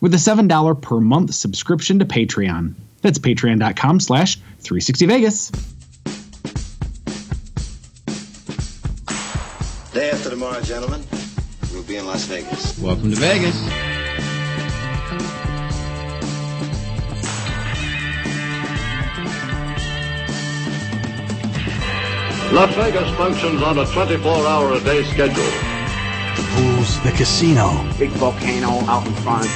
with a $7 per month subscription to Patreon. That's patreon.com slash 360vegas. Day after tomorrow, gentlemen, we'll be in Las Vegas. Welcome to Vegas. Las Vegas functions on a 24-hour-a-day schedule. The pools, the casino. Big volcano out in front.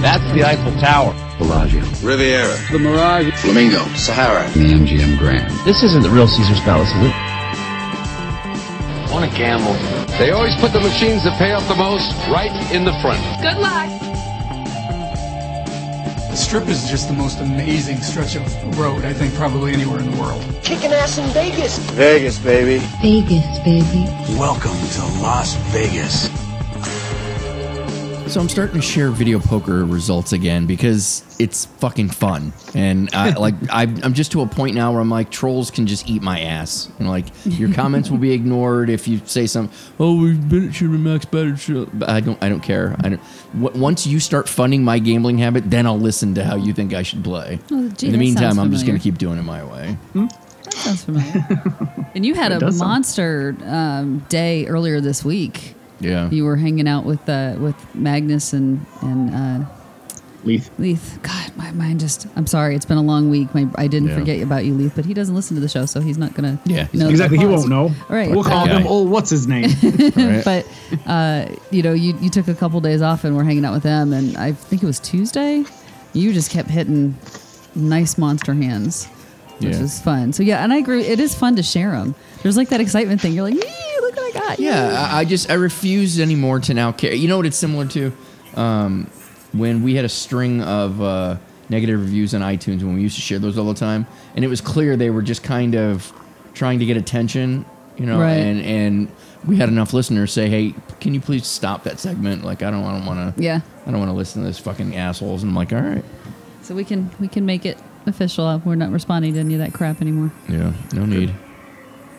That's the Eiffel Tower. Bellagio. Riviera. The Mirage. Flamingo. Sahara. The MGM Grand. This isn't the real Caesar's Palace, is it? Want to gamble. They always put the machines that pay off the most right in the front. Good luck. The strip is just the most amazing stretch of road, I think, probably anywhere in the world. Kicking ass in Vegas. Vegas, baby. Vegas, baby. Welcome to Las Vegas. So I'm starting to share video poker results again because it's fucking fun, and I, like I, I'm just to a point now where I'm like trolls can just eat my ass, and like your comments will be ignored if you say something. Oh, we've been at should max better. Should. I don't. I don't care. I don't. w- Once you start funding my gambling habit, then I'll listen to how you think I should play. Oh, gee, In the meantime, I'm just gonna keep doing it my way. Sounds familiar. and you had It a monster um, day earlier this week. Yeah. You were hanging out with uh, with Magnus and and uh, Leith. Leith. God, my mind just. I'm sorry. It's been a long week. My, I didn't Yeah. forget about you, Leith, but he doesn't listen to the show, so he's not gonna. Yeah, he's know Exactly, he won't know. All right. We'll call Guy. him, oh, what's his name? Right. but uh, you know, you, you took a couple days off and we're hanging out with them, and I think it was Tuesday. You just kept hitting nice monster hands, which Yeah. was fun. So yeah, and I agree. It is fun to share them. There's like that excitement thing. You're like, "Yee, look what I got. Yeah, I, I just I refuse anymore to now care. You know what it's similar to? Um, when we had a string of uh, negative reviews on iTunes when we used to share those all the time, and it was clear they were just kind of trying to get attention, you know, Right. and and we had enough listeners say, "Hey, can you please stop that segment? Like, I don't, I don't want to, Yeah. I don't want to listen to this fucking assholes." And I'm like, "All right, So we can we can make it official. We're not responding to any of that crap anymore. yeah, no need."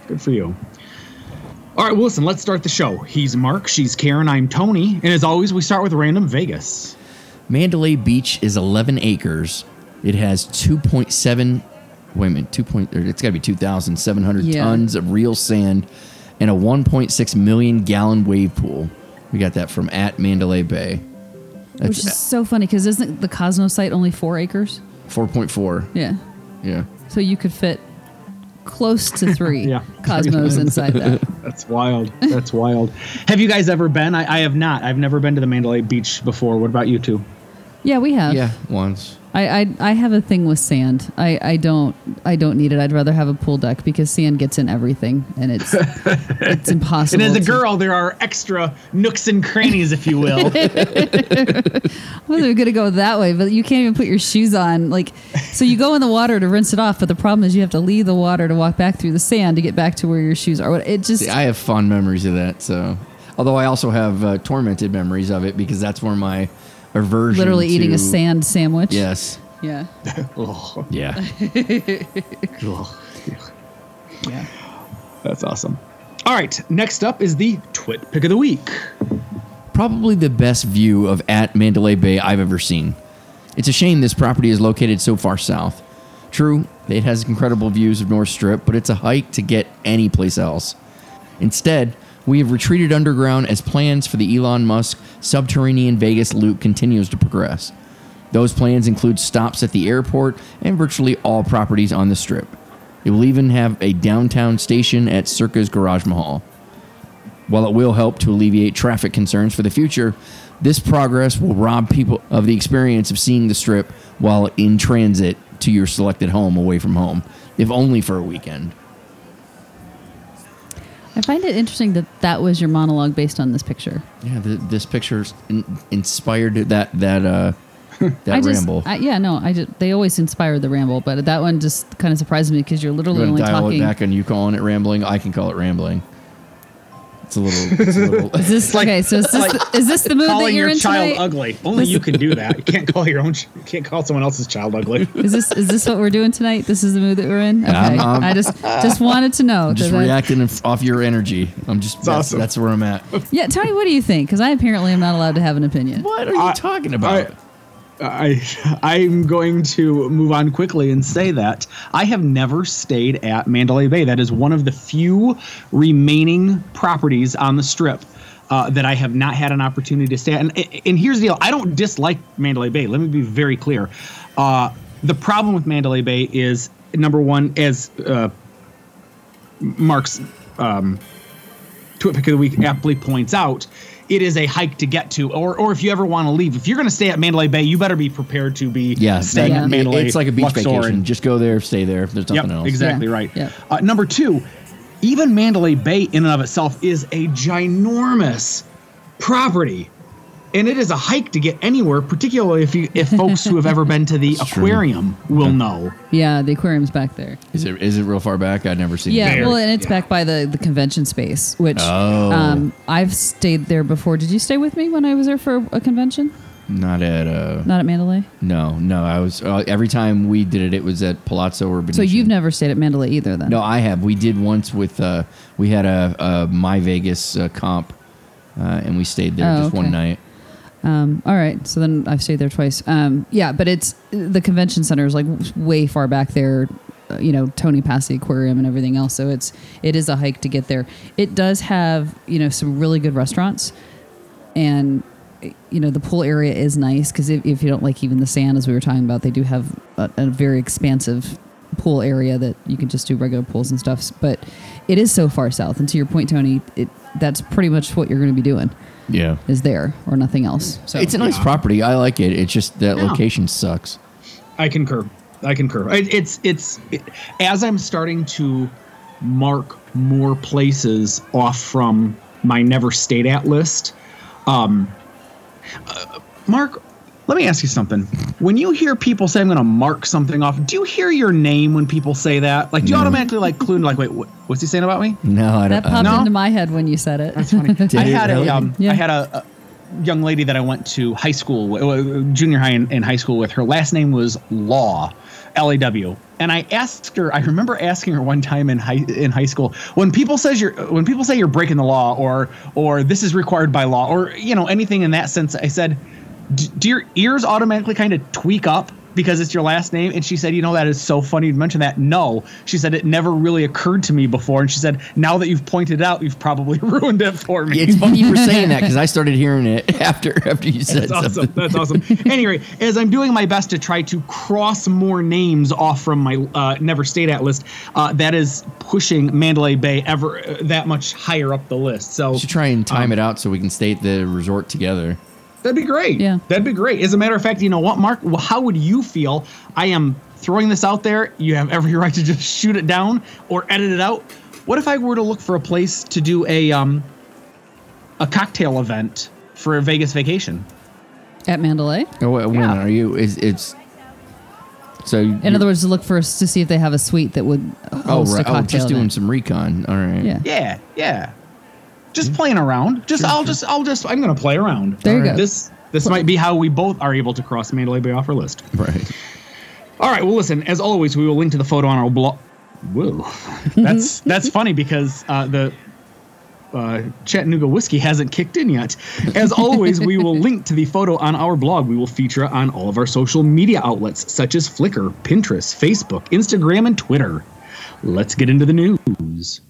Good for you. All right, well, listen, let's start the show. He's Mark, she's Karen, I'm Tony, and as always, we start with random Vegas. Mandalay Beach is 11 acres. It has 2.7, wait a minute, 2. Point, or it's got to be 2,700 Yeah. tons of real sand and a 1.6 million gallon wave pool. We got that from at Mandalay Bay. Which is so funny because isn't the Cosmos site only four acres? 4.4. Yeah. Yeah. So you could fit close to three Yeah. Cosmos inside that. That's wild. That's wild. Have you guys ever been? I, I have not. I've never been to the Mandalay Beach before. What about you two? Yeah, we have. Yeah, once. I, I I have a thing with sand. I, I don't I don't need it. I'd rather have a pool deck because sand gets in everything and it's it's impossible. And as a girl, there are extra nooks and crannies, if you will. I wasn't gonna go that way, but you can't even put your shoes on. Like, so you go in the water to rinse it off, but the problem is you have to leave the water to walk back through the sand to get back to where your shoes are. It just See, I have fond memories of that. So, although I also have uh, tormented memories of it because that's where my aversion literally eating a sand sandwich. Yes. Yeah. Yeah. Yeah. That's awesome. All right, next up is the Twit Pick of the Week. probably the best view of at Mandalay Bay I've ever seen. It's a shame this property is located so far south. True, it has incredible views of North Strip, but it's a hike to get any place else. Instead, we have retreated underground as plans for the Elon Musk subterranean Vegas loop continues to progress. Those plans include stops at the airport and virtually all properties on the strip. It will even have a downtown station at Circa's Garage Mahal. While it will help to alleviate traffic concerns for the future, this progress will rob people of the experience of seeing the strip while in transit to your selected home away from home, if only for a weekend. I find it interesting that that was your monologue based on this picture. Yeah, the, this picture in, inspired that that uh, that I just, ramble. I, yeah, no, I just, they always inspire the ramble, but that one just kind of surprised me because you're literally want only dial talking. it back and you calling it rambling? I can call it rambling. It's a little. It's a little Is this like- okay? So is this, the, is this the mood that you're your in child tonight? ugly. Only you can do that. You can't call your own. You can't call someone else's child ugly. Is this is this what we're doing tonight? This is the mood that we're in. Okay, I'm- I'm- I just just wanted to know. I'm just that I- reacting off your energy. I'm just. That's, awesome. that's where I'm at. yeah, Tony, what do you think? Because I apparently am not allowed to have an opinion. What are you I- talking about? I I'm going to move on quickly and say that I have never stayed at Mandalay Bay. That is one of the few remaining properties on the strip uh, that I have not had an opportunity to stay at. And, and here's the deal: I don't dislike Mandalay Bay. Let me be very clear. Uh, the problem with Mandalay Bay is number one, as uh, Mark's um, Twit Pick of the Week aptly points out, it is a hike to get to. Or, or if you ever want to leave, if you're going to stay at Mandalay Bay, you better be prepared to be yeah, staying that- at Mandalay. It's like a beach Luxor, vacation. and- Just go there, stay there. There's Yep, nothing else. exactly Yeah, right. yeah. Uh, number two, even Mandalay Bay in and of itself is a ginormous property. And it is a hike to get anywhere, particularly if you if folks who have ever been to the It's true. aquarium will know. Yeah, the aquarium's back there. Is it is it real far back? I'd never seen. Yeah, it. Very, well, and it's yeah. back by the the convention space, which Oh. um, I've stayed there before. Did you stay with me when I was there for a convention? Not at uh. Not at Mandalay. No, no. I was uh, every time we did it, it was at Palazzo or So you've never stayed at Mandalay either, then? No, I have. We did once with uh, we had a, a My Vegas uh, comp, uh, and we stayed there Oh, just one night. Um, all right, so then I've stayed there twice. Um, yeah, but it's the convention center is like way far back there. uh, You know, Tony past the aquarium and everything else. So it's it is a hike to get there. It does have you know some really good restaurants, and you know the pool area is nice because if, if you don't like even the sand as we were talking about, they do have a, a very expansive pool area that you can just do regular pools and stuff. But it is so far south, and to your point, Tony, it that's pretty much what you're going to be doing Yeah, is there or nothing else. So it's a nice property. I like it. It's just that Yeah. location sucks. I concur. I concur. It, it's it's it, as I'm starting to mark more places off from my never stayed at list. Um, uh, Mark, let me ask you something. When you hear people say I'm going to mark something off, do you hear your name when people say that? Like, do you No. automatically like clue into like, wait, what, what's he saying about me? No, I That don't. That popped No? into my head when you said it. That's funny. I had really? a um, Yeah. I had a, a young lady that I went to high school, uh, junior high and, and high school with. Her last name was Law, L A W. And I asked her. I remember asking her one time in high in high school when people says you're when people say you're breaking the law or or this is required by law or you know anything in that sense. I said, "D- do your ears automatically kind of tweak up? Because it's your last name, and she said, "You know that is so funny to mention that." No, she said it never really occurred to me before, and she said, "Now that you've pointed it out, you've probably ruined it for me." It's funny you were saying that because I started hearing it after after you said That's awesome. something. That's awesome. anyway, as I'm doing my best to try to cross more names off from my uh, never stayed at list, uh, that is pushing Mandalay Bay ever uh, that much higher up the list. So We should try and time Um, it out so we can stay at the resort together. That'd be great. Yeah. that'd be great. As a matter of fact, you know what, Mark? Well, how would you feel? I am throwing this out there. You have every right to just shoot it down or edit it out. What if I were to look for a place to do a um a cocktail event for a Vegas vacation? At Mandalay. Oh, wait, when Yeah. are you? Is it's so? In other words, to look for us to see if they have a suite that would host oh a cocktail oh, just doing event. some recon. All right. Yeah. Yeah, yeah. Just playing around. Just I'll just I'll just I'm gonna play around. There you go. This this might be how we both are able to cross Mandalay Bay off our list. Right. All right. Well, listen. As always, we will link to the photo on our blog. Whoa, that's that's funny because uh, the uh, Chattanooga whiskey hasn't kicked in yet. As always, we will link to the photo on our blog. We will feature it on all of our social media outlets such as Flickr, Pinterest, Facebook, Instagram, and Twitter. Let's get into the news.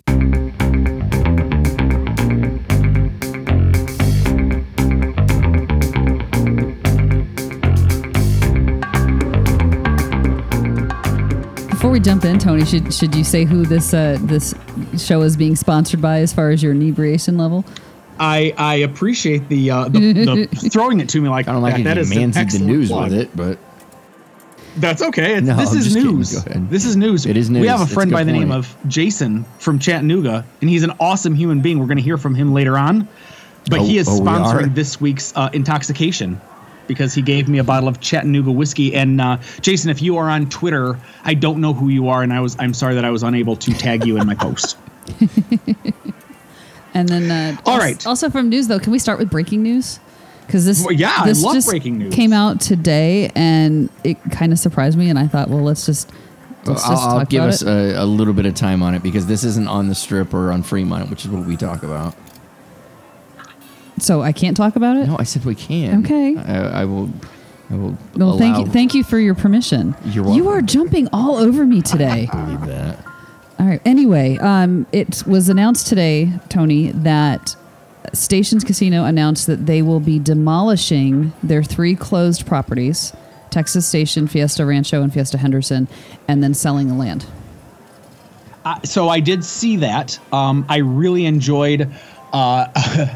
Before we jump in, Tony, should should you say who this uh, this show is being sponsored by as far as your inebriation level? I I appreciate the uh, the, the throwing it to me like I don't like that. it. That is an the news plug. with it, but That's okay. No, this I'm is news. This is news. It is news. We have a It's a friend good by the name of Jason from Chattanooga, and he's an awesome human being. We're going to hear from him later on. But Oh, he is oh, sponsoring this week's uh, intoxication because he gave me a bottle of Chattanooga whiskey. And uh, Jason, if you are on Twitter, I don't know who you are, and I was I'm sorry that I was unable to tag you in my post. And then, uh, All als- right. Also from news though, can we start with breaking news? Because this, Well, yeah, I love just breaking news. Came out today, and it kind of surprised me. And I thought, well, let's just let's I'll, I'll give us a, a little bit of time on it because this isn't on the strip or on Fremont, which is what we talk about. So I can't talk about it. No, I said we can. Okay. I, I will. I will. well, thank you, thank you for your permission. You're You are jumping all over me today. I Believe that. All right. Anyway, um, it was announced today, Tony, that Stations Casino announced that they will be demolishing their three closed properties Texas Station, Fiesta Rancho, and Fiesta Henderson, and then selling the land. Uh, so I did see that. Um, I really enjoyed uh,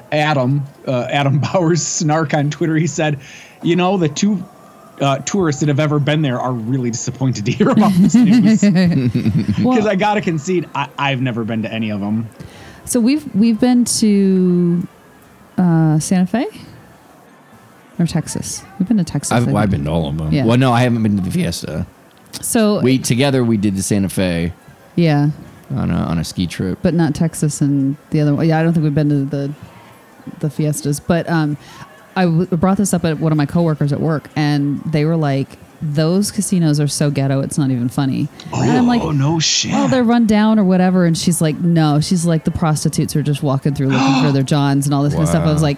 Adam uh, Adam Bauer's snark on Twitter. He said, "You know, the two uh, tourists that have ever been there are really disappointed to hear about this news." Because Well, I gotta concede, I, I've never been to any of them. so we've we've been to uh, Santa Fe or Texas. We've been to Texas. I I've, think. I've been to all of them. Yeah. Well, no, I haven't been to the Fiesta. So We together we did the Santa Fe yeah, on a on a ski trip. but not Texas and the other one. Yeah, I don't think we've been to the the fiestas. But um, I w- brought this up at one of my coworkers at work, and they were like, "Those casinos are so ghetto, it's not even funny." and I'm like, oh no shit! "Oh, they're run down or whatever." And she's like, "No," she's like, "The prostitutes are just walking through looking for their johns and all this kind of stuff." I was like.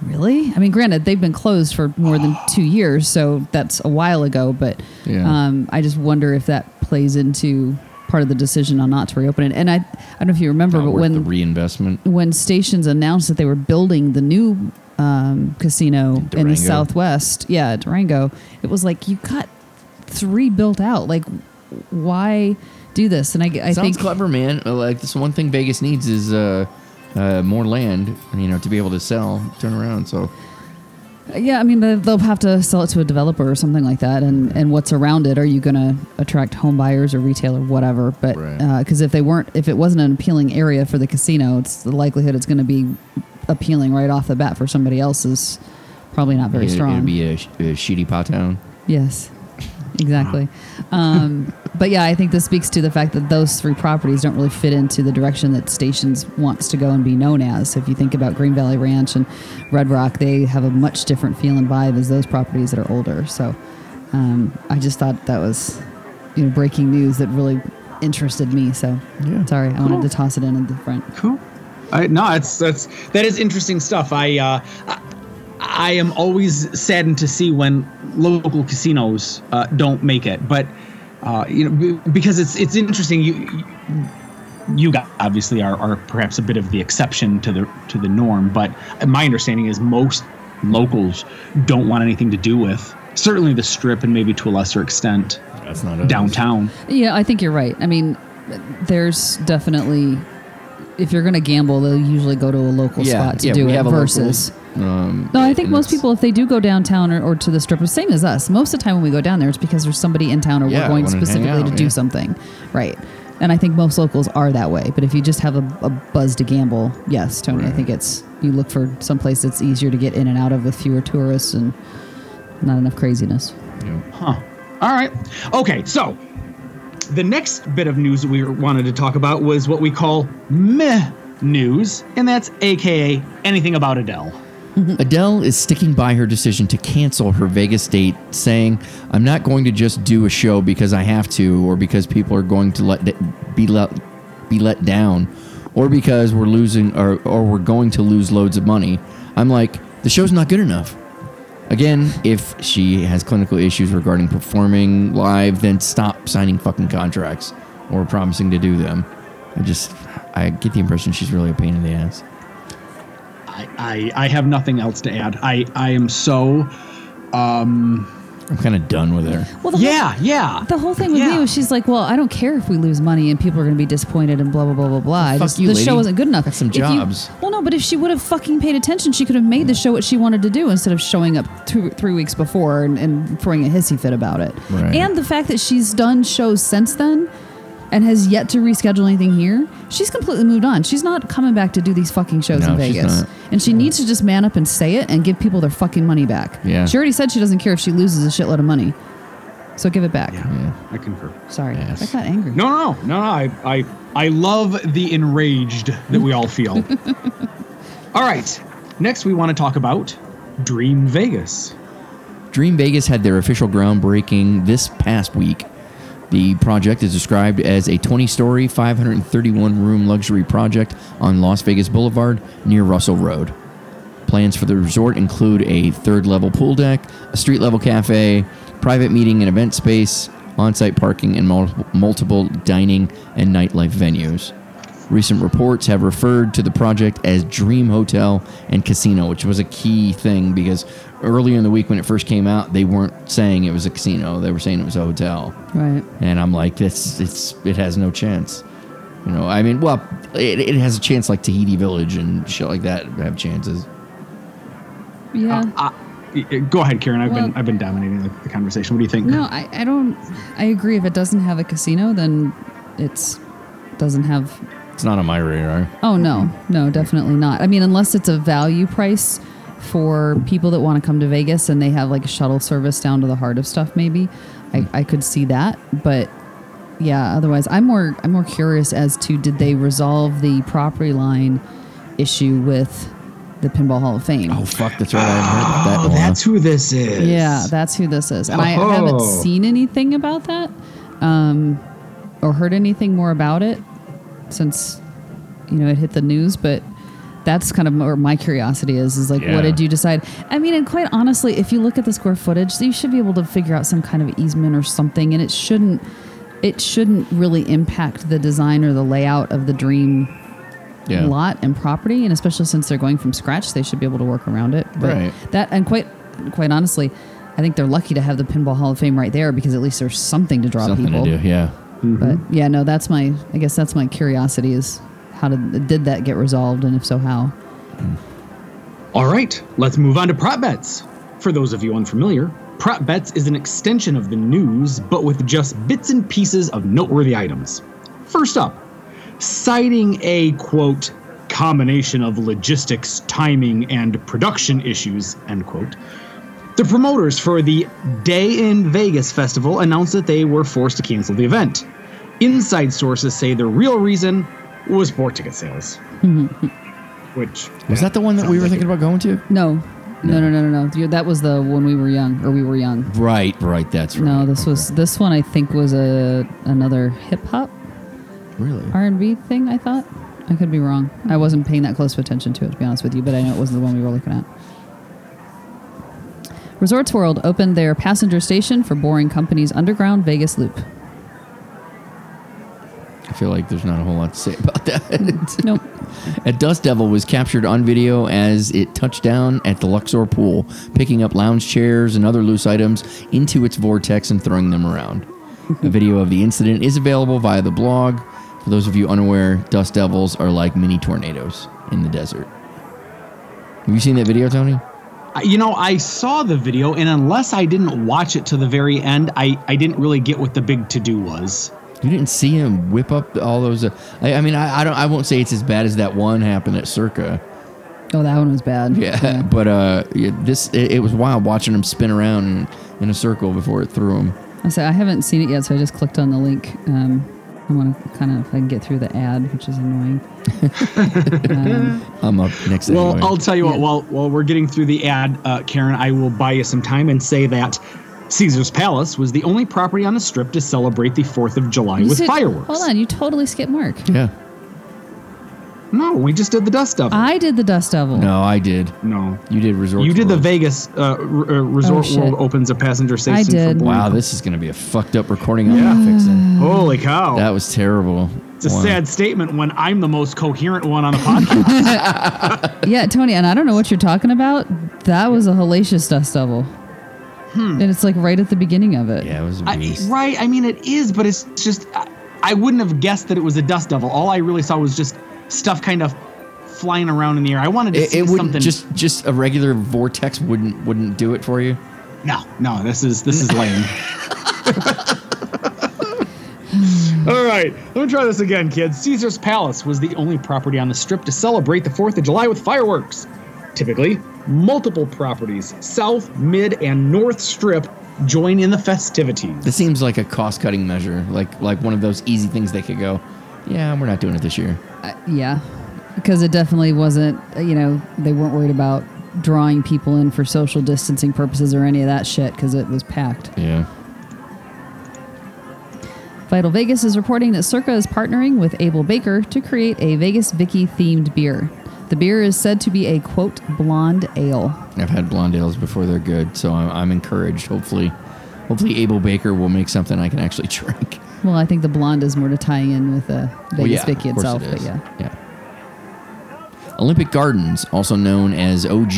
Really? I mean, granted, they've been closed for more than two years, so that's a while ago. But Yeah. um, I just wonder if that plays into part of the decision on not to reopen it. And I, I don't know if you remember, Not but when the reinvestment. when stations announced that they were building the new um, casino in the southwest, yeah, Durango, it was like you got three built out. Like, why do this? And I, I Sounds think clever, man. Like this one thing Vegas needs is uh, uh, more land. You know, to be able to sell, turn around. So Yeah, I mean they'll have to sell it to a developer or something like that, and and what's around it? Are you going to attract home buyers or retail or whatever? But Right. because if they weren't, if it wasn't an appealing area for the casino, it's the likelihood it's going to be appealing right off the bat for somebody else is probably not very it, strong. It'd be a, sh- a shitty pot town. Yes, exactly. um, but yeah, I think this speaks to the fact that those three properties don't really fit into the direction that Stations wants to go and be known as. If you think about Green Valley Ranch and Red Rock, they have a much different feel and vibe as those properties that are older. So um, I just thought that was you know breaking news that really interested me. So Yeah. sorry, I wanted to toss it in at the front. Cool. I, no, it's that's that is interesting stuff. I, uh, I I am always saddened to see when local casinos uh, don't make it, but uh, you know because it's it's interesting. You you- you obviously are, are perhaps a bit of the exception to the to the norm, but my understanding is most locals don't want anything to do with certainly the strip and maybe to a lesser extent That's not us. downtown. Yeah, I think you're right. I mean, there's definitely if you're going to gamble, they'll usually go to a local Yeah, spot to yeah, do we it have a local, versus. Um, No, I think most people, if they do go downtown or, or to the strip, the same as us. Most of the time when we go down there, it's because there's somebody in town or Yeah, we're going wanna specifically out, to do yeah. something, right? And I think most locals are that way. But if you just have a, a buzz to gamble, yes, Tony, I think it's you look for some place that's easier to get in and out of with fewer tourists and not enough craziness. Huh. All right. Okay, so the next bit of news that we wanted to talk about was what we call meh news, and that's AKA anything about Adele. Mm-hmm. Adele is sticking by her decision to cancel her Vegas date, saying, "I'm not going to just do a show because I have to, or because people are going to let be let be let down, or because we're losing or or we're going to lose loads of money." I'm like, the show's not good enough. Again, if she has clinical issues regarding performing live, then stop signing fucking contracts or promising to do them. I just, I get the impression she's really a pain in the ass. I, I, I have nothing else to add. I, I am so um, I'm kind of done with her. Well, the yeah yeah. The whole thing with Yeah. me was she's like, well, I don't care if we lose money and people are going to be disappointed and blah blah blah blah blah. I Fuck just, you, the lady. show wasn't good enough. Got some If you- jobs. well, no, but if she would have fucking paid attention, she could have made the show what she wanted to do instead of showing up two, three weeks before and, and throwing a hissy fit about it. Right. And the fact that she's done shows since then and has yet to reschedule anything here, she's completely moved on. She's not coming back to do these fucking shows No, in she's Vegas. not. And she needs to just man up and say it and give people their fucking money back. Yeah. She already said she doesn't care if she loses a shitload of money. So give it back. Yeah, I concur. Sorry. Yes. I got angry. No, no, no, no, no. I, I, I love the enraged that we all feel. all right. Next, we want to talk about Dream Vegas. Dream Vegas had their official groundbreaking this past week. The project is described as a 20 story, 531 room luxury project on Las Vegas Boulevard near Russell Road. Plans for the resort include a third level pool deck, a street level cafe, private meeting and event space, on site parking, and multiple, multiple dining and nightlife venues. Recent reports have referred to the project as Dream Hotel and Casino, which was a key thing because earlier in the week when it first came out, they weren't saying it was a casino; they were saying it was a hotel. Right. And I'm like, this, it's, it has no chance. You know, I mean, well, it, it has a chance like Tahiti Village and shit like that have chances. Yeah. Uh, go ahead, Karen. I've Well- been I've been dominating the, the conversation. What do you think? No, I, I don't. I agree. If it doesn't have a casino, then it's doesn't have. It's not on my radar. Oh no, no, definitely not. I mean, unless it's a value price for people that want to come to Vegas and they have like a shuttle service down to the heart of stuff. Maybe I, I could see that, but yeah. Otherwise, I'm more I'm more curious as to did they resolve the property line issue with the Pinball Hall of Fame? Oh fuck, that's right. I heard that. Oh, that's who this is. Yeah, that's who this is. And I haven't Oh. seen anything about that um, or heard anything more about it since, you know, it hit the news. But that's kind of where my curiosity is, is like, Yeah. what did you decide? I mean, and quite honestly, if you look at the square footage, you should be able to figure out some kind of easement or something. And it shouldn't, it shouldn't really impact the design or the layout of the dream yeah. lot and property, and especially since they're going from scratch, they should be able to work around it. But Right. That and quite quite honestly, I think they're lucky to have the Pinball Hall of Fame right there because at least there's something to draw Something people. to do. Yeah. Mm-hmm. But yeah, no, that's my I guess that's my curiosity is how did did that get resolved, and if so, how? All right, let's move on to prop bets. For those of you unfamiliar, prop bets is an extension of the news, but with just bits and pieces of noteworthy items. First up, citing a quote combination of logistics, timing, and production issues end quote. The promoters for the Day N Vegas festival announced that they were forced to cancel the event. Inside sources say the real reason was poor ticket sales. Which Was that the one that we were thinking about going to? No, no, no, no, no, no. That was the when we were young, or we were young. Right, right. That's right. No, this was this one. I think was a another hip hop really. R and B thing. I thought. I could be wrong. I wasn't paying that close of attention to it, to be honest with you, but I know it wasn't the one we were looking at. Resorts World opened their passenger station for Boring Company's underground Vegas loop. I feel like there's not a whole lot to say about that. Nope. A dust devil was captured on video as it touched down at the Luxor pool, picking up lounge chairs and other loose items into its vortex and throwing them around. A video of the incident is available via the blog. For those of you unaware, dust devils are like mini tornadoes in the desert. Have you seen that video, Tony? I- You know, I saw the video, and unless I didn't watch it to the very end, I, I didn't really get what the big to do was. You didn't see him whip up all those. Uh, I, I mean, I, I don't. I won't say it's as bad as that one happened at Circa. Oh, that one was bad. Yeah, but uh, yeah, this it, it was wild watching him spin around in, in a circle before it threw him. I say I haven't seen it yet, so I just clicked on the link. Um, I want to kind of if I can get through the ad, which is annoying. I'm up next. Well, anyway. I'll tell you what. While while we're getting through the ad, uh, Karen, I will buy you some time and say that Caesar's Palace was the only property on the strip to celebrate the Fourth of July You with said- fireworks. Hold on, you totally skipped Mark. yeah. No, we just did the dust devil. I did the Dust Devil. No, I did. no, You did resort. you did the Vegas uh, r- uh, Resort Oh. World opens a passenger station. I for did. Boring. Wow, this is gonna be a fucked up recording. I'm not fixing. Holy cow! That was terrible. it's a Wow. sad statement when I'm the most coherent one on the podcast. Yeah, Tony, and I don't know what you're talking about. That was a hellacious Dust Devil. Hmm. And it's like right at the beginning of it. Yeah, it was a I, beast. right? I mean, it is, but it's just I, I wouldn't have guessed that it was a dust devil. All I really saw was just stuff kind of flying around in the air. I wanted to It, see it wouldn't something. just just a regular vortex wouldn't wouldn't do it for you. no, no. This is this is lame. All right, let me try this again, kids. Caesar's Palace was the only property on the strip to celebrate the 4th of July with fireworks. Typically, multiple properties, South, Mid, and North Strip, join in the festivities. This seems like a cost cutting measure, like like one of those easy things they could go. Yeah, we're not doing it this year. Yeah, because it definitely wasn't. uh, You know, they weren't worried about drawing people in for social distancing purposes or any of that shit because it was packed. Yeah. Vital Vegas is reporting that Circa is partnering with Able Baker to create a Vegas Vicky themed beer. The beer is said to be a quote blonde ale. I've had blonde ales before; they're good, so I'm, I'm encouraged. Hopefully, hopefully Able Baker will make something I can actually drink. Well, I think the blonde is more to tie in with uh, Vegas Well, yeah, Vicky itself, it but yeah. yeah. Olympic Gardens, also known as OG,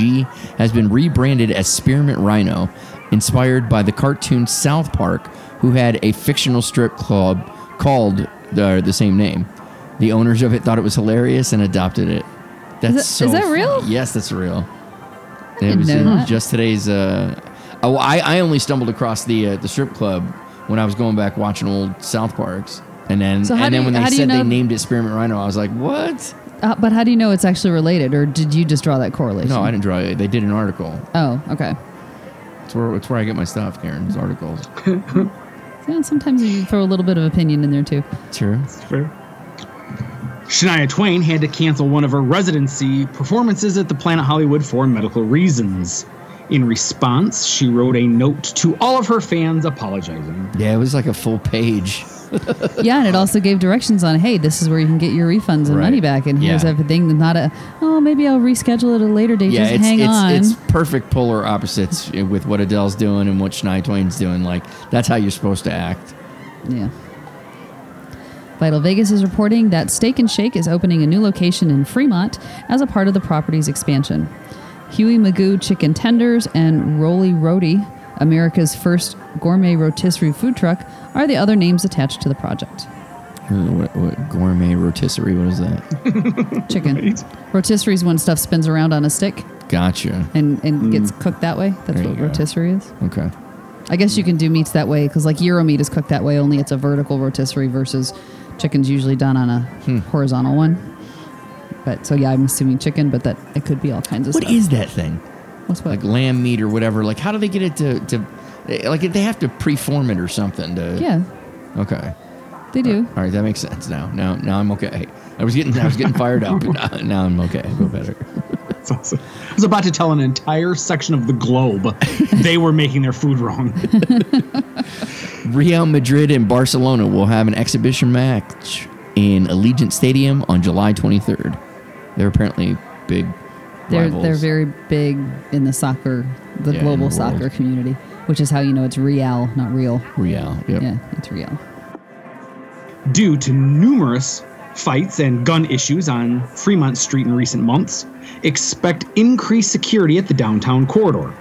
has been rebranded as Spearmint Rhino, inspired by the cartoon South Park, who had a fictional strip club called the, the same name. The owners of it thought it was hilarious and adopted it. That's that- so is that real? Yes, that's real. it didn't was uh, just today's. Uh, oh, I, I only stumbled across the uh, the strip club when I was going back watching old South Parks, and then So and then you- when they how do you said they named it Spearmint Rhino, I was like, what? Uh, but how do you know it's actually related, or did you just draw that correlation? No, I didn't draw it. They did an article. Oh, okay. It's where, it's where I get my stuff, Karen. It's articles. Yeah, sometimes you throw a little bit of opinion in there too. True. Shania Twain had to cancel one of her residency performances at the Planet Hollywood for medical reasons. In response, she wrote a note to all of her fans apologizing. Yeah, it was like a full page. yeah, and it also gave directions on, hey, this is where you can get your refunds and Right. money back, and here's Yeah. everything. Not a, oh, maybe I'll reschedule at a later date. Yeah, Just it's hang it's on. it's perfect polar opposites with what Adele's doing and what Shania Twain's doing. Like that's how you're supposed to act. Yeah. Vital Vegas is reporting that Steak and Shake is opening a new location in Fremont as a part of the property's expansion. Huey Magoo Chicken Tenders and Roli Roti, America's first gourmet rotisserie food truck, are the other names attached to the project. What, what gourmet rotisserie? What is that? Chicken. Rotisserie is when stuff spins around on a stick Gotcha. and, and gets cooked that way. That's There what rotisserie is. Okay. I guess you can do meats that way because, like, gyro meat is cooked that way, only it's a vertical rotisserie versus chicken's usually done on a Hmm. horizontal one. But so, yeah, I'm assuming chicken, but that it could be all kinds of What stuff. is that thing? What's what? Like lamb meat or whatever? Like how do they get it to to? Eh, like they have to preform it or something to. yeah, Okay. they do. All right, that makes sense now. Now, now I'm okay. I was getting, I was getting fired up. But now, now I'm okay. I feel better. That's awesome. I was about to tell an entire section of the globe they were making their food wrong. Real Madrid and Barcelona will have an exhibition match in Allegiant Stadium on July 23rd. They're apparently big They're rivals. they're very big in the soccer, the Yeah, global the soccer world. community, which is how you know it's real, not real. Real. Yep. Yeah, it's real. Due to numerous fights and gun issues on Fremont Street in recent months, expect increased security at the downtown corridor.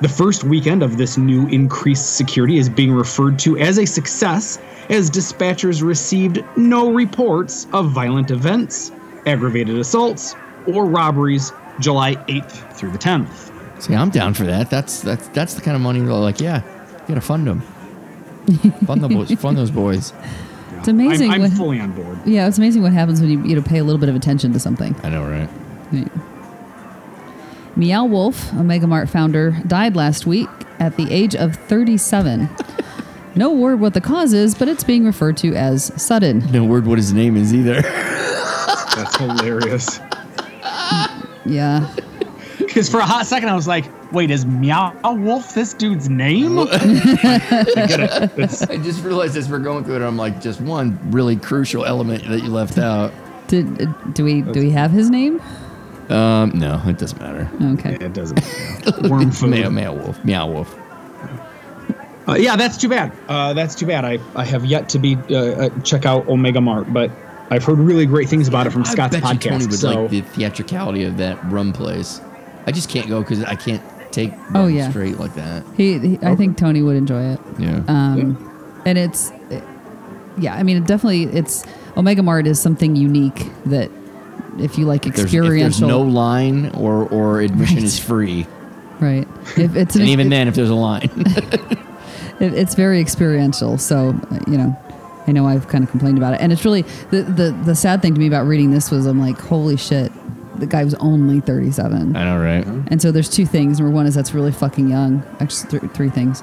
The first weekend of this new increased security is being referred to as a success, as dispatchers received no reports of violent events, aggravated assaults, or robberies July 8th through the 10th. See, I'm down for that. That's that's that's the kind of money where like, yeah, you gotta fund them. fund the boys. Fund those boys. It's amazing. I'm, I'm what, fully on board. yeah, it's amazing what happens when you you know pay a little bit of attention to something. I know, right? Right. Meow Wolf, Omega Mart founder, died last week at the age of 37. no word what the cause is, but it's being referred to as sudden. No word what his name is either. That's hilarious. Yeah. Because for a hot second, I was like, wait, is Meow Wolf this dude's name? I get it. It's, I just realized as we're going through it, I'm like, just one really crucial element that you left out. Did uh, do we do we have his name? Um, no, it doesn't matter. Okay. it doesn't matter. Worm food. Meow, meow wolf. Meow wolf. Uh, yeah, that's too bad. Uh, that's too bad. I, I have yet to be uh, uh, check out Omega Mart, but I've heard really great things about it from Scott's I bet you podcast. Tony would so like the theatricality of that rum place. I just can't go because I can't take Oh, yeah. straight like that. He, he I think Tony would enjoy it. Yeah. Um, and it's yeah, I mean, it definitely it's Omega Mart is something unique that if you like there's, if experiential, there's no line or or admission Right. is free, right? If it's an, and even it- then, if there's a line, it, it's very experiential. So uh, you know, I know I've kind of complained about it, and it's really the the the sad thing to me about reading this was I'm like, holy shit, the guy was only 37. I know, right? And so there's two things. Number one is that's really fucking young. Actually, th- three things.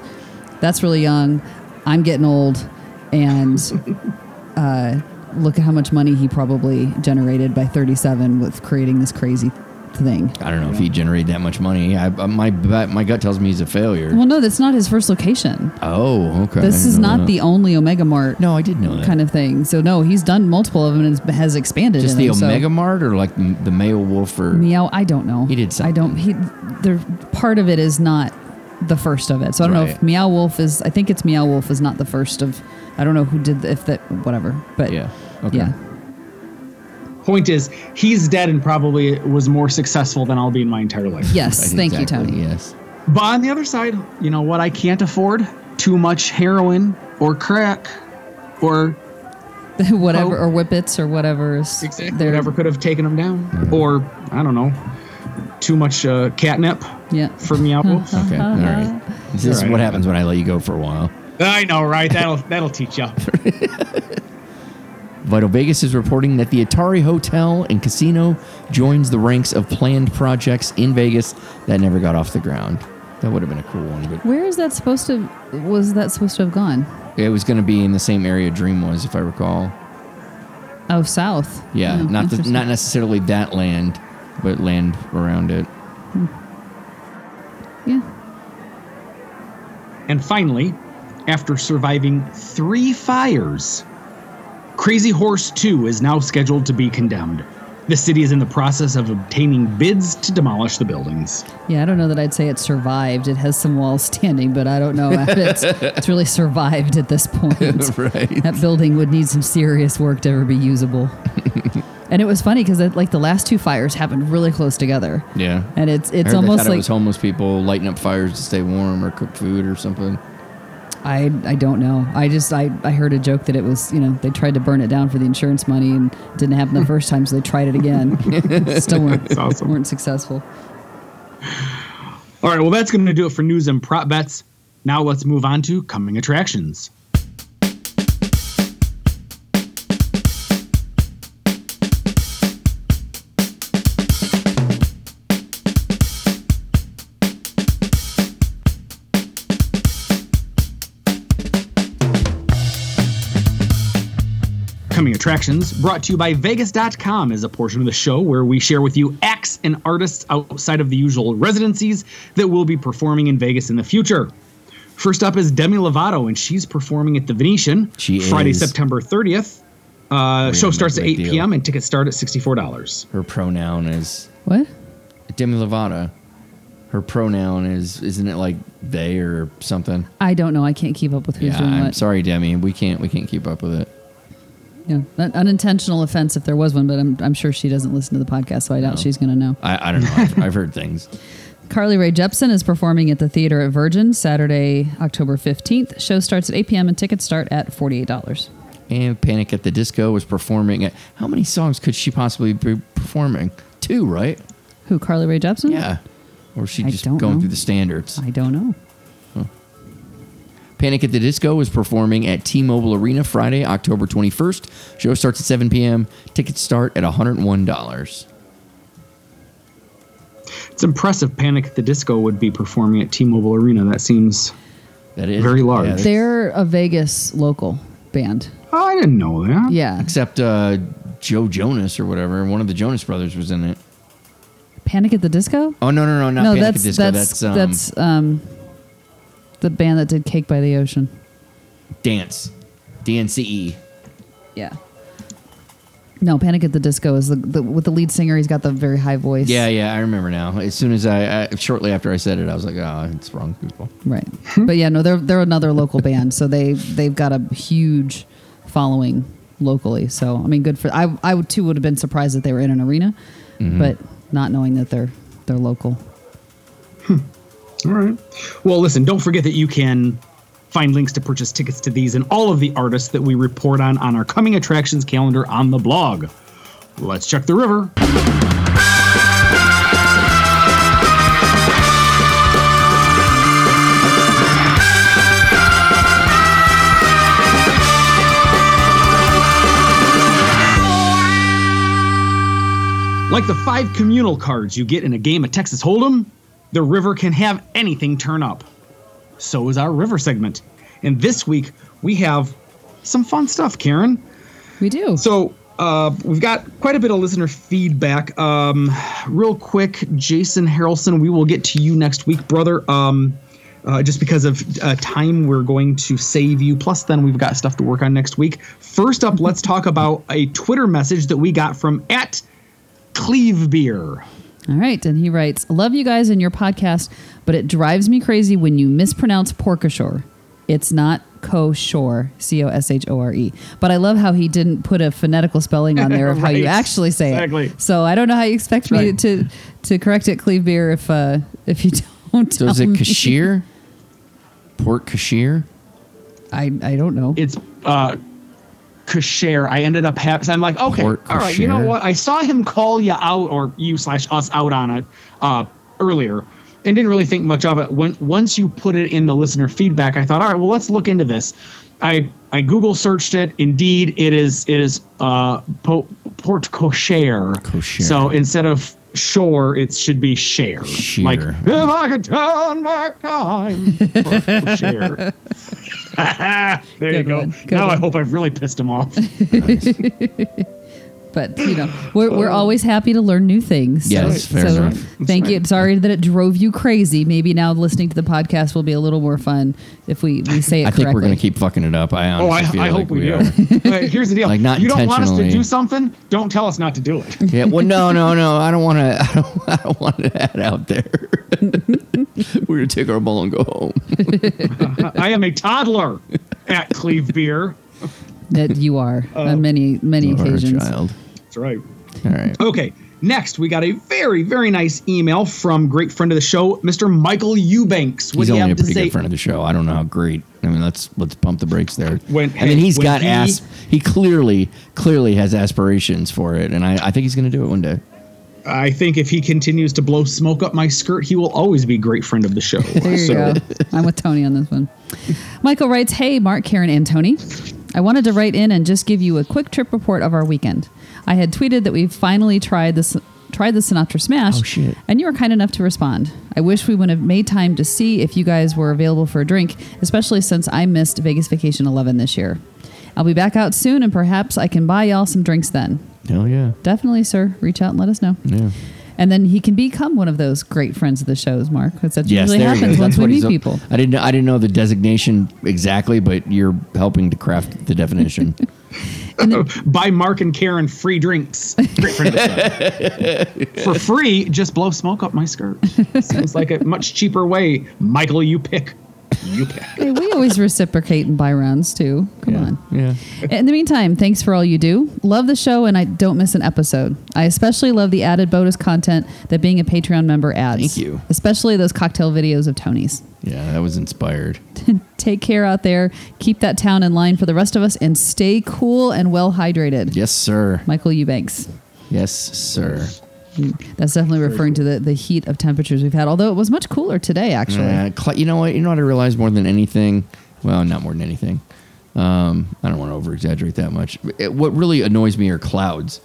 That's really young. I'm getting old, and uh, look at how much money he probably generated by 37 with creating this crazy thing. I don't know if he generated that much money. I, uh, my gut- my gut tells me he's a failure. Well, no, that's not his first location. oh, okay. This is not that. the only Omega Mart No, I did know that. kind of thing. So no, he's done multiple of them and has expanded. Just the them, so- Omega Mart or like the Mayo Wolf or Meow. I don't know. He did say I don't. He. There. Part of it is not the first of it. So I don't know if Meow Wolf is. I think it's Meow Wolf is not the first of. I don't know who did the, if that whatever. But yeah. Okay. yeah. Point is, he's dead and probably was more successful than I'll be in my entire life. Yes. Right, thank exactly, you, Tony. Yes. But on the other side, you know what I can't afford? Too much heroin or crack or whatever Oh. or whippets or whatever is exactly there. whatever could have taken him down. Or, I don't know, too much uh, catnip Yeah. for Meow Wolf. Okay. All right. This is All right. what happens when I let you go for a while. I know, right? That'll that'll teach you. Vital Vegas is reporting that the Atari Hotel and Casino joins the ranks of planned projects in Vegas that never got off the ground. That would have been a cool one, but Where is that supposed to? Was that supposed to have gone? it was going to be in the same area Dream was, if I recall. Oh, south. Yeah, Oh, not the, not necessarily that land, but land around it. Hmm. Yeah. And finally, after surviving three fires, Crazy Horse 2 is now scheduled to be condemned. The city is in the process of obtaining bids to demolish the buildings. Yeah, I don't know that I'd say it survived. It has some walls standing, but I don't know if it's, it's really survived at this point. right. That building would need some serious work to ever be usable. and it was funny because like the last two fires happened really close together, Yeah. and it's I it's heard almost thought like it was homeless people lighting up fires to stay warm or cook food or something. I I don't know. I just I, I heard a joke that it was you know they tried to burn it down for the insurance money and didn't happen the first time, so they tried it again. Still weren't awesome. weren't successful. All right, well, that's going to do it for news and prop bets. Now let's move on to coming attractions. Attractions brought to you by Vegas.com is a portion of the show where we share with you acts and artists outside of the usual residencies that will be performing in Vegas in the future. First up is Demi Lovato, and she's performing at the Venetian She Friday, is. September 30th. Uh, show starts at 8 deal. p.m. and tickets start at $64. Her pronoun is What? Demi Lovato. Her pronoun is isn't it like they or something? I don't know. I can't keep up with who's yeah, doing I'm what. sorry, Demi. We can't we can't keep up with it. Yeah, an unintentional offense if there was one, but I'm I'm sure she doesn't listen to the podcast, so I doubt No. she's going to know. I, I don't know. I've, I've heard things. Carly Rae Jepsen is performing at the theater at Virgin Saturday, October 15th. Show starts at 8 p.m. and tickets start at $48. And Panic at the Disco was performing at how many songs could she possibly be performing? Two, right? Who, Carly Rae Jepsen? Yeah. Or is she I just going know. through the standards? I don't know. Panic at the Disco is performing at T-Mobile Arena Friday, October 21st. Show starts at 7 p.m. Tickets start at $101. It's impressive Panic at the Disco would be performing at T Mobile Arena. That seems. That is Very large. that's- They're a Vegas local band. Oh, I didn't know that. Yeah. except uh, Joe Jonas or whatever. One of the Jonas brothers was in it. Panic at the Disco? Oh no no no not no, Panic that's at the Disco. that's That's, um, that's um the band that did Cake by the Ocean. Dance, DNCE. Yeah. No, Panic at the Disco is the, the with the lead singer. He's got the very high voice. Yeah yeah I remember now. As soon as I, I shortly after I said it, I was like, oh, it's wrong people. Right. but yeah, no, they're they're another local band, so they they've got a huge following locally. So I mean, good for I I too would have been surprised that they were in an arena, Mm-hmm. but not knowing that they're they're local. All right. Well, listen, don't forget that you can find links to purchase tickets to these and all of the artists that we report on on our coming attractions calendar on the blog. Let's check the river. Like the five communal cards you get in a game of Texas Hold'em, the river can have anything turn up. So is our river segment. And this week we have some fun stuff, Karen. We do. So uh, we've got quite a bit of listener feedback. Um, real quick, Jason Harrelson, we will get to you next week, brother. Um, uh, just because of uh, time, we're going to save you. Plus, then we've got stuff to work on next week. First up, let's talk about a Twitter message that we got from at Cleve Beer. All right. And he writes, Love you guys and your podcast, but it drives me crazy when you mispronounce porkashore. It's not co-shore, C O S H O R E. But I love how he didn't put a phonetical spelling on there of how you actually say Exactly. it. So I don't know how you expect me right. to to correct it, Cleve Beer, if uh, if you don't. So is it me. cashier? Port cashier? I I don't know. It's uh, Kasher. I ended up having. I'm like, okay, Port all right. You know what? I saw him call you out or you slash us out on it uh, earlier, and didn't really think much of it. When once you put it in the listener feedback, I thought, all right, well, let's look into this. I I Google searched it. Indeed, it is it is uh, po- Port Cocher. Cocher. So instead of shore, it should be share. Sheer. Like if I could turn back time. There you go. good now I hope I've really pissed him off. but you know, we're, we're always happy to learn new things. Yes, fair so enough. thank you. Sorry that it drove you crazy. Maybe now listening to the podcast will be a little more fun if we, we say it I think we're going to keep fucking it up. I Oh, honestly I, feel I like hope we, do. are. But here's the deal. Like, not you don't want us to intentionally. do something, don't tell us not to do it. Yeah, well, no, no, no. I don't want to. I don't, I don't want that out there. We're gonna take our ball and go home. I am a toddler at Cleve Beer. That you are on uh, many many Or a occasions. child. That's right. All right. Okay. Next, we got a very, very nice email from great friend of the show, Mr. Michael Eubanks. What He's only a have to pretty say? good friend of the show. I don't know how great. I mean, let's let's pump the brakes there. When- I mean, hey, he's when got he- ass. He clearly, clearly has aspirations for it, and I, I think he's going to do it one day. I think if he continues to blow smoke up my skirt, he will always be a great friend of the show. There you So- go. I'm with Tony on this one. Michael writes, "Hey, Mark, Karen, and Tony. I wanted to write in and just give you a quick trip report of our weekend. I had tweeted that we finally tried this." Tried the Sinatra Smash, Oh, shit. and you were kind enough to respond. I wish we would have made time to see if you guys were available for a drink, especially since I missed Vegas Vacation 11 this year. I'll be back out soon, and perhaps I can buy y'all some drinks then. Hell yeah. Definitely, sir. Reach out and let us know. Yeah. And then he can become one of those great friends of the shows, Mark. Because that Yes, usually happens once That's we what meet people. I didn't. I didn't know the designation exactly, but you're helping to craft the definition. Buy Mark and Karen free drinks. Great friend of the show. For free, just blow smoke up my skirt. Seems like a much cheaper way. Michael, you pick. You pick. Hey, we always reciprocate and buy rounds too. Come on. yeah. In the meantime, thanks for all you do. Love the show, and I don't miss an episode. I especially love the added bonus content that being a Patreon member adds. Thank you. Especially those cocktail videos of Tony's. Yeah, that was inspired. Take care out there. Keep that town in line for the rest of us, and stay cool and well hydrated. Yes, sir. Michael Eubanks. Yes, sir. That's definitely referring to the, the heat of temperatures we've had, although it was much cooler today, actually. Uh, cl- you know what? You know what I realized more than anything? Well, not more than anything. Um, I don't want to over exaggerate that much. It- what really annoys me are clouds.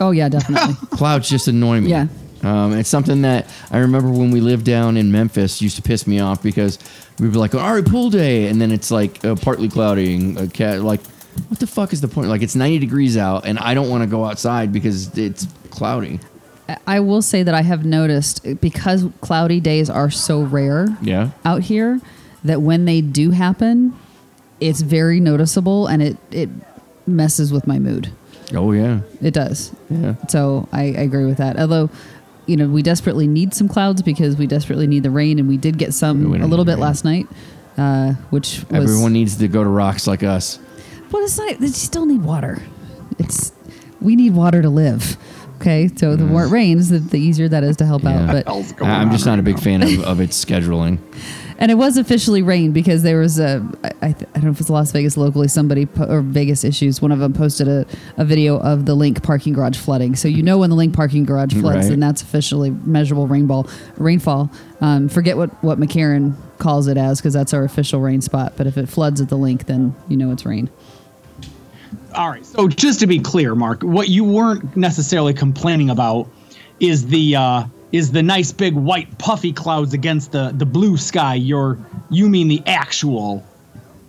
Oh, yeah, definitely. Clouds just annoy me. Yeah. Um, it's something that I remember when we lived down in Memphis used to piss me off because we'd be like, all right, pool day. And then it's like uh, partly cloudy. and A like, what the fuck is the point? Like, it's 90 degrees out and I don't want to go outside because it's cloudy. I will say that I have noticed because cloudy days are so rare Yeah. out here that when they do happen, it's very noticeable and it, it messes with my mood. Oh, yeah. It does. Yeah. So I, I agree with that. Although, you know, we desperately need some clouds because we desperately need the rain, and we did get some a little bit rain. last night, uh, which was. Everyone needs to go to rocks like us. But it's not. They still need water. It's we need water to live. Okay, so the more it rains, the, the easier that is to help Mm. Yeah. out. But Hell's going I'm on just not right a big now? fan of, of its scheduling. and it was officially rain because there was a I, I, th- I don't know if it's Las Vegas locally somebody po- or Vegas issues. One of them posted a, a video of the LINQ parking garage flooding. So you know when the LINQ parking garage floods, Right. then that's officially measurable rainfall. Rainfall. Um, forget what what McCarran calls it as because that's our official rain spot. But if it floods at the LINQ, then you know it's rain. All right. So just to be clear, Mark, what you weren't necessarily complaining about is the uh, is the nice big white puffy clouds against the the blue sky. You're you mean the actual,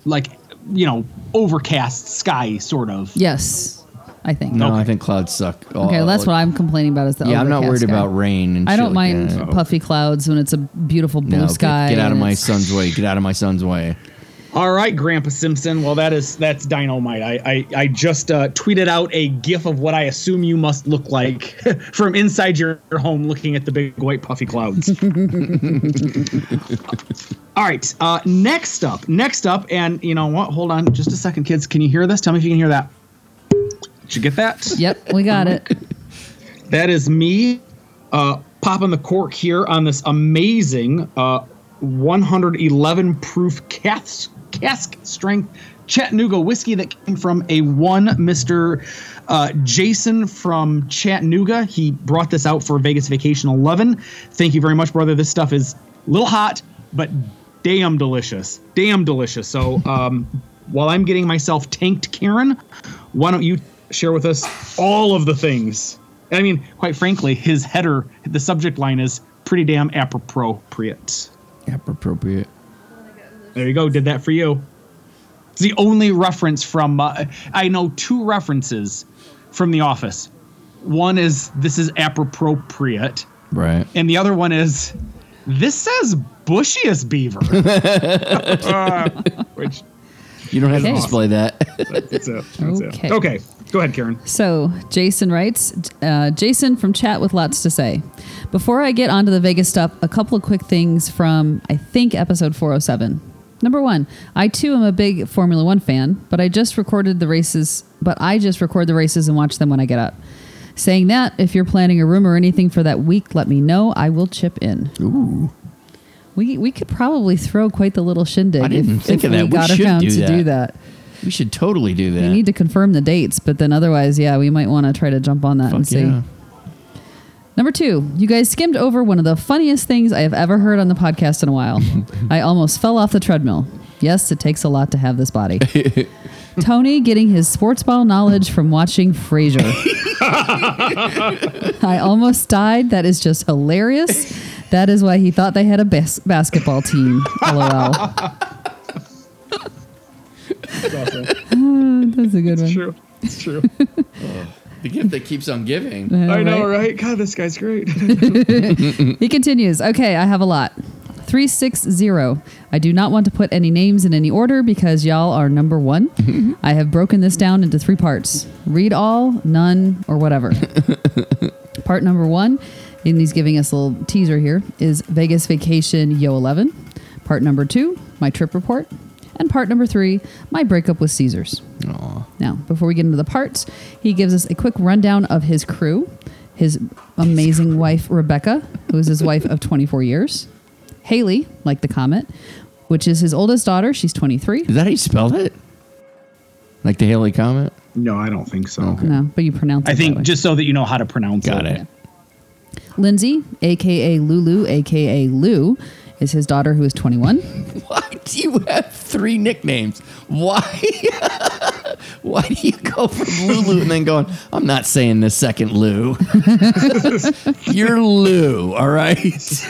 like you know, overcast sky sort of. Yes, I think. No, Okay. I think clouds suck. Okay, well, that's what I'm complaining about. Is the Yeah, I'm not worried sky. about rain. And I don't like mind that. puffy clouds when it's a beautiful blue No, sky. Get, out of my son's way. Get out of my son's way. All right, Grandpa Simpson. Well, that is that's dynamite. I I, I just uh, tweeted out a GIF of what I assume you must look like from inside your home, looking at the big white puffy clouds. All right. Uh, next up, next up, and you know what? Hold on, just a second, kids. Can you hear this? Tell me if you can hear that. Did you get that? Yep, we got it. That is me uh, popping the cork here on this amazing uh, 111 proof cask, cask strength Chattanooga whiskey that came from a one Mr. Uh, Jason from Chattanooga. He brought this out for Vegas Vacation 11. Thank you very much, brother. This stuff is a little hot, but damn delicious. Damn delicious. So um, while I'm getting myself tanked, Karen, why don't you share with us all of the things? I mean, quite frankly, his header, the subject line is pretty damn appropriate. Appropriate. There you go. Did that for you. It's the only reference from. Uh, I know two references from The Office. One is this is appropriate, Right. and the other one is this says bushiest beaver. Which You don't have Okay. to display that. that's it. That's Okay. it. Okay. Go ahead, Karen. So Jason writes, uh, Jason from chat with lots to say. Before I get onto the Vegas stuff, a couple of quick things from I think episode 407. Number one, I too am a big Formula One fan, but I just recorded the races. But I just record the races and watch them when I get up. Saying that, if you're planning a room or anything for that week, let me know. I will chip in. Ooh. We we could probably throw quite the little shindig I didn't if, think if of that. we got should around do to that. do that. We should totally do that. We need to confirm the dates, but then otherwise, yeah, we might want to try to jump on that and see. yeah. Number two, you guys skimmed over one of the funniest things I have ever heard on the podcast in a while. I almost fell off the treadmill. Yes, it takes a lot to have this body. Tony getting his sports ball knowledge from watching Frasier. I almost died. That is just hilarious. That is why he thought they had a bas- basketball team. LOL. Oh, that's a good one. True. It's true. Oh. The gift that keeps on giving. I know, right? right? God, this guy's great. He continues, okay, I have a lot. 360. I do not want to put any names in any order because y'all are number one. I have broken this down into three parts read all, none, or whatever. Part number one, and he's giving us a little teaser here, is Vegas Vacation Yo 11. Part number two, my trip report. And part number three, my breakup with Caesars. Now, before we get into the parts, he gives us a quick rundown of his crew. His amazing wife, Rebecca, who is his wife of 24 years. Haley, like the comet, which is his oldest daughter. She's 23. Is that how you spell it? Like the Haley Comet? no, I don't think so. No, but you pronounce it I that think way. just so that you know how to pronounce Got it. Got it. Lindsay, aka Lulu, aka Lou, is his daughter who is 21. Why do you have three nicknames? Why? Why do you go from Lulu and then going, I'm not saying the second Lou? You're Lou, all right?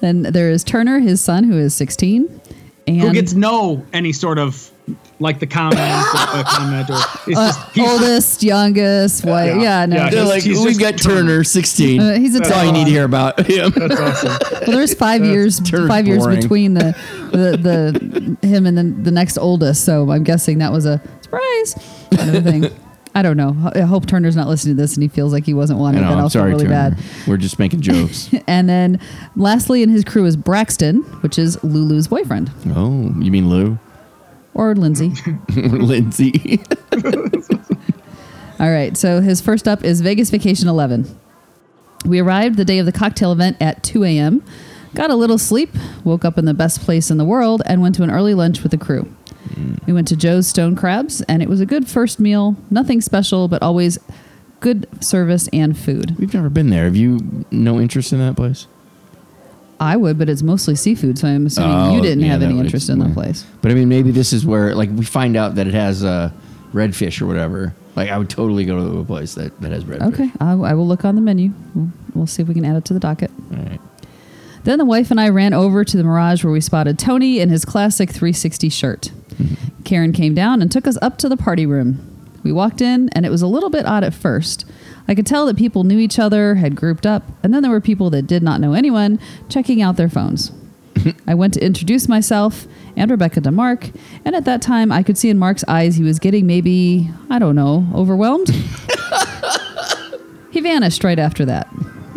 Then there is Turner, his son, who is 16. And Who gets no any sort of like the comment, uh, comment, or it's uh, just he's oldest, youngest, what? Yeah. Yeah, no. Yeah, They're He's- like, he's we've got Turner. Turner, 16. Uh, he's a That's all you need to hear about him. That's awesome. Well, there's five years, Turner's five years boring. between the, the the him and the, the next oldest. So I'm guessing that was a surprise kind of thing. I don't know. I hope Turner's not listening to this and he feels like he wasn't I wanted. know, Then I'm I'll feel sorry, really Turner. bad. We're just making jokes. And then lastly in his crew is Braxton, which is Lulu's boyfriend, oh, you mean Lou? Or Lindsay. Lindsay. All right. So his first up is Vegas Vacation 11. We arrived the day of the cocktail event at 2 a.m. Got a little sleep, woke up in the best place in the world, and went to an early lunch with the crew. Mm. We went to Joe's Stone Crabs, and it was a good first meal. Nothing special, but always good service and food. We've never been there. Have you no interest in that place? I would, but it's mostly seafood, so I'm assuming Oh, you didn't yeah, have that any would interest in that explain. place. But I mean, maybe this is where, like, we find out that it has, uh, redfish or whatever. Like I would totally go to a place that, that has redfish. Okay, I, I will look on the menu. We'll, we'll see if we can add it to the docket. All right. Then the wife and I ran over to the Mirage where we spotted Tony in his classic 360 shirt. Karen came down and took us up to the party room. We walked in, and it was a little bit odd at first. I could tell that people knew each other, had grouped up, and then there were people that did not know anyone checking out their phones. I went to introduce myself and Rebecca to Mark, and at that time I could see in Mark's eyes he was getting maybe, I don't know, overwhelmed. he vanished right after that.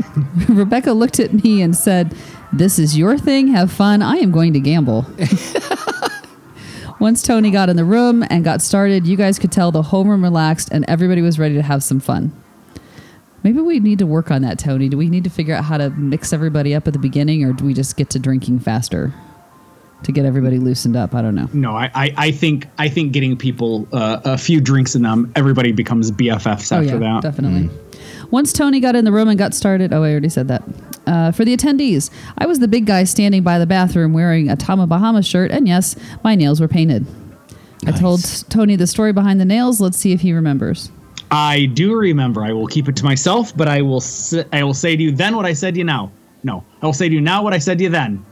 Rebecca looked at me and said, This is your thing. Have fun. I am going to gamble. Once Tony got in the room and got started, you guys could tell the whole room relaxed and everybody was ready to have some fun. Maybe we need to work on that, Tony. Do we need to figure out how to mix everybody up at the beginning or do we just get to drinking faster to get everybody loosened up? I don't know. No, I, I, I think I think getting people uh, a few drinks in them, everybody becomes BFFs Oh, after yeah, that. definitely. Once Tony got in the room and got started, oh, I already said that. Uh, for the attendees, I was the big guy standing by the bathroom wearing a Tommy Bahama shirt, and yes, my nails were painted. I told Tony the story behind the nails. Let's see if he remembers. I do remember. I will keep it to myself, but I will s- I will say to you then what I said to you now. No, I will say to you now what I said to you then.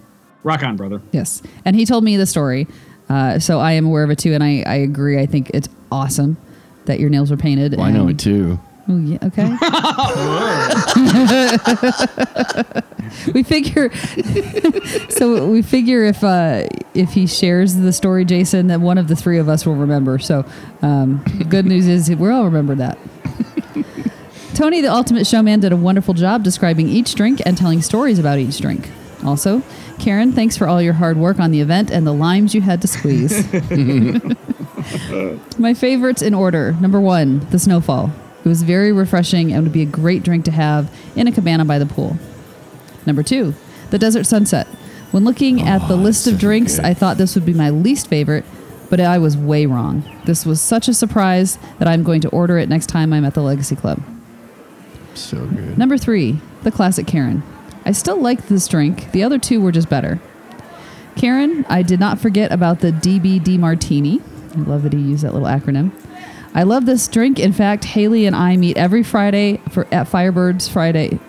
Rock on, brother. Yes. And he told me the story. Uh, so I am aware of it too. And I, I agree. I think it's awesome that your nails were painted. Well, I know it too. Oh, yeah. Okay. we figure. so we figure if uh, if he shares the story, Jason, that one of the three of us will remember. So um, good news is we'll all remember that. Tony, the ultimate showman, did a wonderful job describing each drink and telling stories about each drink. Also, Karen, thanks for all your hard work on the event and the limes you had to squeeze. My favorites in order. Number one, the snowfall. It was very refreshing and would be a great drink to have in a cabana by the pool. Number two, the desert sunset. When looking at the list of drinks, I thought this would be my least favorite, but I was way wrong. This was such a surprise that I'm going to order it next time I'm at the Legacy Club. So good. Number three, the classic Karen. I still liked this drink. The other two were just better. Karen, I did not forget about the DBD Martini. I love that he used that little acronym. I love this drink. In fact, Haley and I meet every Friday for at Firebirds Friday.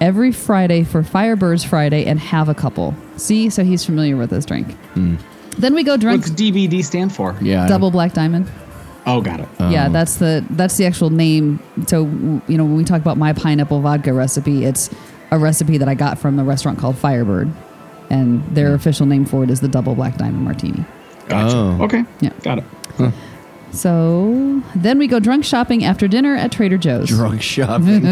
Every Friday for Firebirds Friday and have a couple. See, so he's familiar with this drink. Hmm. Then we go drink What's DBD stand for? Yeah. Double black diamond. Oh, got it. Oh. Yeah, that's the that's the actual name. So you know when we talk about my pineapple vodka recipe, it's a recipe that I got from a restaurant called Firebird, and their hmm. official name for it is the double black diamond martini. Gotcha. Oh. Okay. Yeah. Got it. So then we go drunk shopping after dinner at Trader Joe's. Drunk shopping.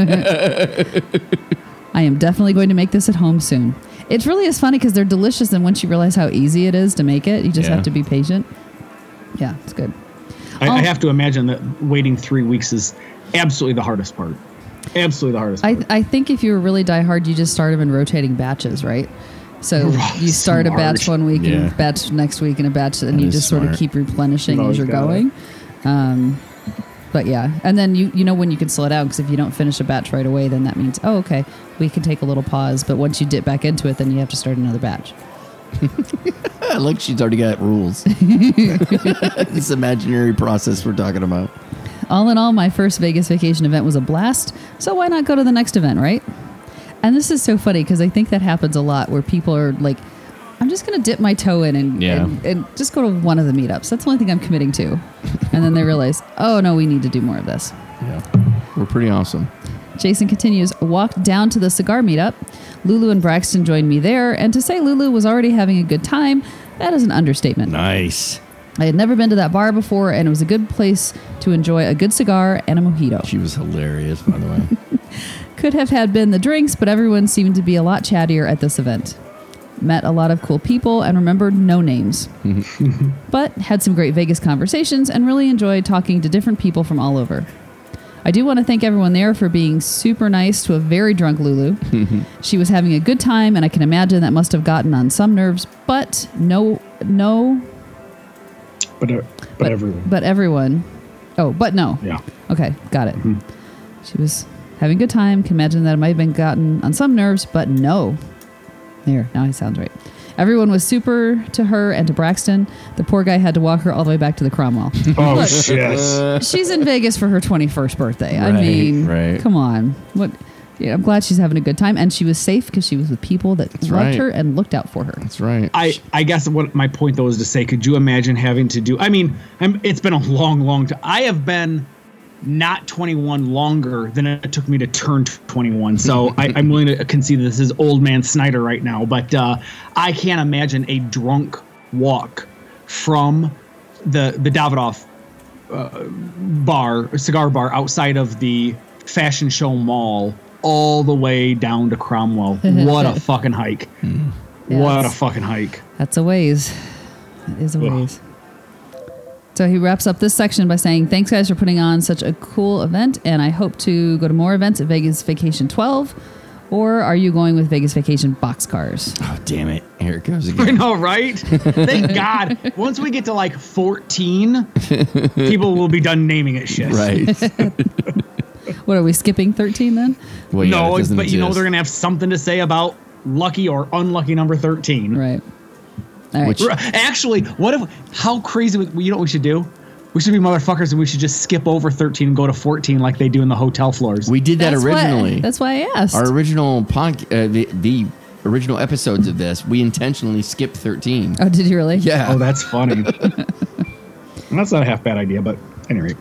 I am definitely going to make this at home soon. It really is funny because they're delicious, and once you realize how easy it is to make it, you just Yeah. have to be patient. Yeah, it's good. I. I have to imagine that waiting three weeks is absolutely the hardest part. Absolutely the hardest I, part. I think if you were really die hard, you just start them in rotating batches, right? So you start a batch one week and Yeah. a batch next week and a batch, and That you is just sort of keep replenishing as you're going. Um, but yeah, and then you you know when you can slow it down because if you don't finish a batch right away, then that means oh okay, we can take a little pause. But once you dip back into it, then you have to start another batch. Look, she's already got rules. this imaginary process we're talking about. All in all, my first Vegas vacation event was a blast. So why not go to the next event, right? And this is so funny because I think that happens a lot where people are like, I'm just going to dip my toe in and, Yeah. and, and just go to one of the meetups. That's the only thing I'm committing to. And then they realize, oh no, we need to do more of this. Yeah. We're pretty awesome. Jason continues, walked down to the cigar meetup. Lulu and Braxton joined me there. And to say Lulu was already having a good time, that is an understatement. Nice. I had never been to that bar before, and it was a good place to enjoy a good cigar and a mojito. She was hilarious, by the way. Could have had been the drinks, but everyone seemed to be a lot chattier at this event. Met a lot of cool people and remembered no names. but had some great Vegas conversations and really enjoyed talking to different people from all over. I do want to thank everyone there for being super nice to a very drunk Lulu. she was having a good time, and I can imagine that must have gotten on some nerves, but no, no, but uh, but, everyone. but everyone. Oh, but no. yeah. Okay, got it. She was having a good time. Can imagine that it might have been gotten on some nerves, but no. There, now he sounds right. Everyone was super to her and to Braxton. The poor guy had to walk her all the way back to the Cromwell. Oh Look, shit! she's in Vegas for her 21st birthday. I mean, right. come on. What? Yeah, I'm glad she's having a good time, and she was safe because she was with people that loved right. her and looked out for her. That's right. I, I guess what my point though is to say, could you imagine having to do? I mean, I'm, it's been a long, long time. I have been not 21 longer than it took me to turn 21. So I, I'm willing to concede this is old man Snyder right now, but uh, I can't imagine a drunk walk from the the Davidoff uh, bar, cigar bar outside of the Fashion Show Mall all the way down to Cromwell. what a fucking hike! What a fucking hike! That's a ways. It is a Ugh. Ways. So he wraps up this section by saying, Thanks, guys, for putting on such a cool event, and I hope to go to more events at Vegas Vacation 12. Or are you going with Vegas Vacation boxcars? oh, damn it. Here it goes again. I again. know, right? Thank God. Once we get to like 14, people will be done naming it shit. right. What are we skipping 13 then? Well, yeah, no, it doesn't but you know they're gonna have something to say about lucky or unlucky number 13. Right. All right. Which- Actually, what if? How crazy? would- You know what we should do? We should be motherfuckers and we should just skip over 13 and go to 14 like they do in the hotel floors. We did that That's why- originally. that's why I asked. Our original pod, uh, the, the original episodes of this, we intentionally skipped 13. oh, did you really? Yeah. oh, that's funny. That's not a half bad idea, but anyway.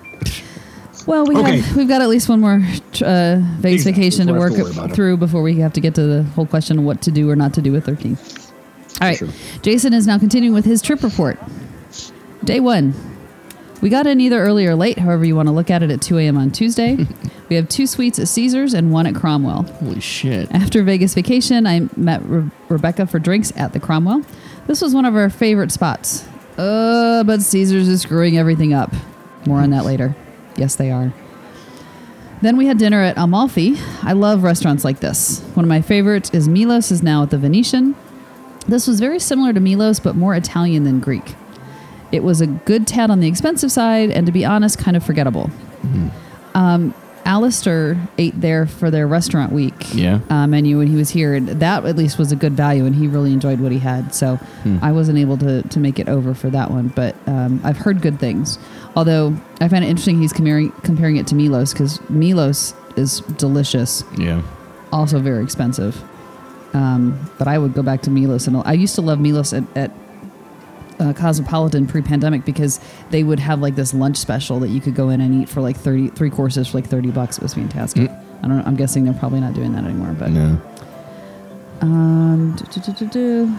Well, we Okay. have we've got at least one more uh, Vegas Exactly, vacation to work to worry about it. through before we have to get to the whole question of what to do or not to do with 13. All right. Sure. Jason is now continuing with his trip report. Day one. We got in either early or late, however you want to look at it, at 2 a.m. on Tuesday. we have two suites at Caesars and one at Cromwell. Holy shit. After Vegas vacation, I met Re- Rebecca for drinks at the Cromwell. This was one of our favorite spots. Uh, but Caesars is screwing everything up. More on that later. Yes, they are. Then we had dinner at Amalfi. I love restaurants like this. One of my favorites is Milos is now at the Venetian. This was very similar to Milos, but more Italian than Greek. It was a good tad on the expensive side, and to be honest, kind of forgettable. Um, Alistair ate there for their restaurant week Yeah. uh, menu when he was here. And that at least was a good value, and he really enjoyed what he had. So I wasn't able to, to make it over for that one, but um, I've heard good things. Although I find it interesting he's comparing, comparing it to Milos because Milos is delicious, Yeah. also very expensive. Um, but I would go back to Milos, and I used to love Milos at, at uh, Cosmopolitan pre-pandemic because they would have like this lunch special that you could go in and eat for like thirty three courses for like thirty bucks. It was fantastic. I don't. know. I'm guessing they're probably not doing that anymore. But No. um, do, do, do, do, do.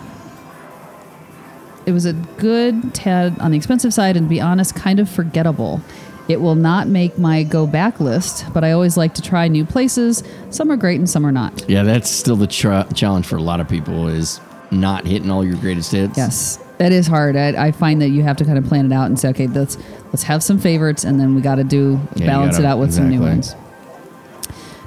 It was a good tad on the expensive side, and to be honest, kind of forgettable. It will not make my go back list, but I always like to try new places. Some are great and some are not. Yeah, that's still the tra- challenge for a lot of people is not hitting all your greatest hits. Yes, that is hard. I, I find that you have to kind of plan it out and say, okay, let's let's have some favorites, and then we got to do Yeah, balance it gotta- out with some new ones.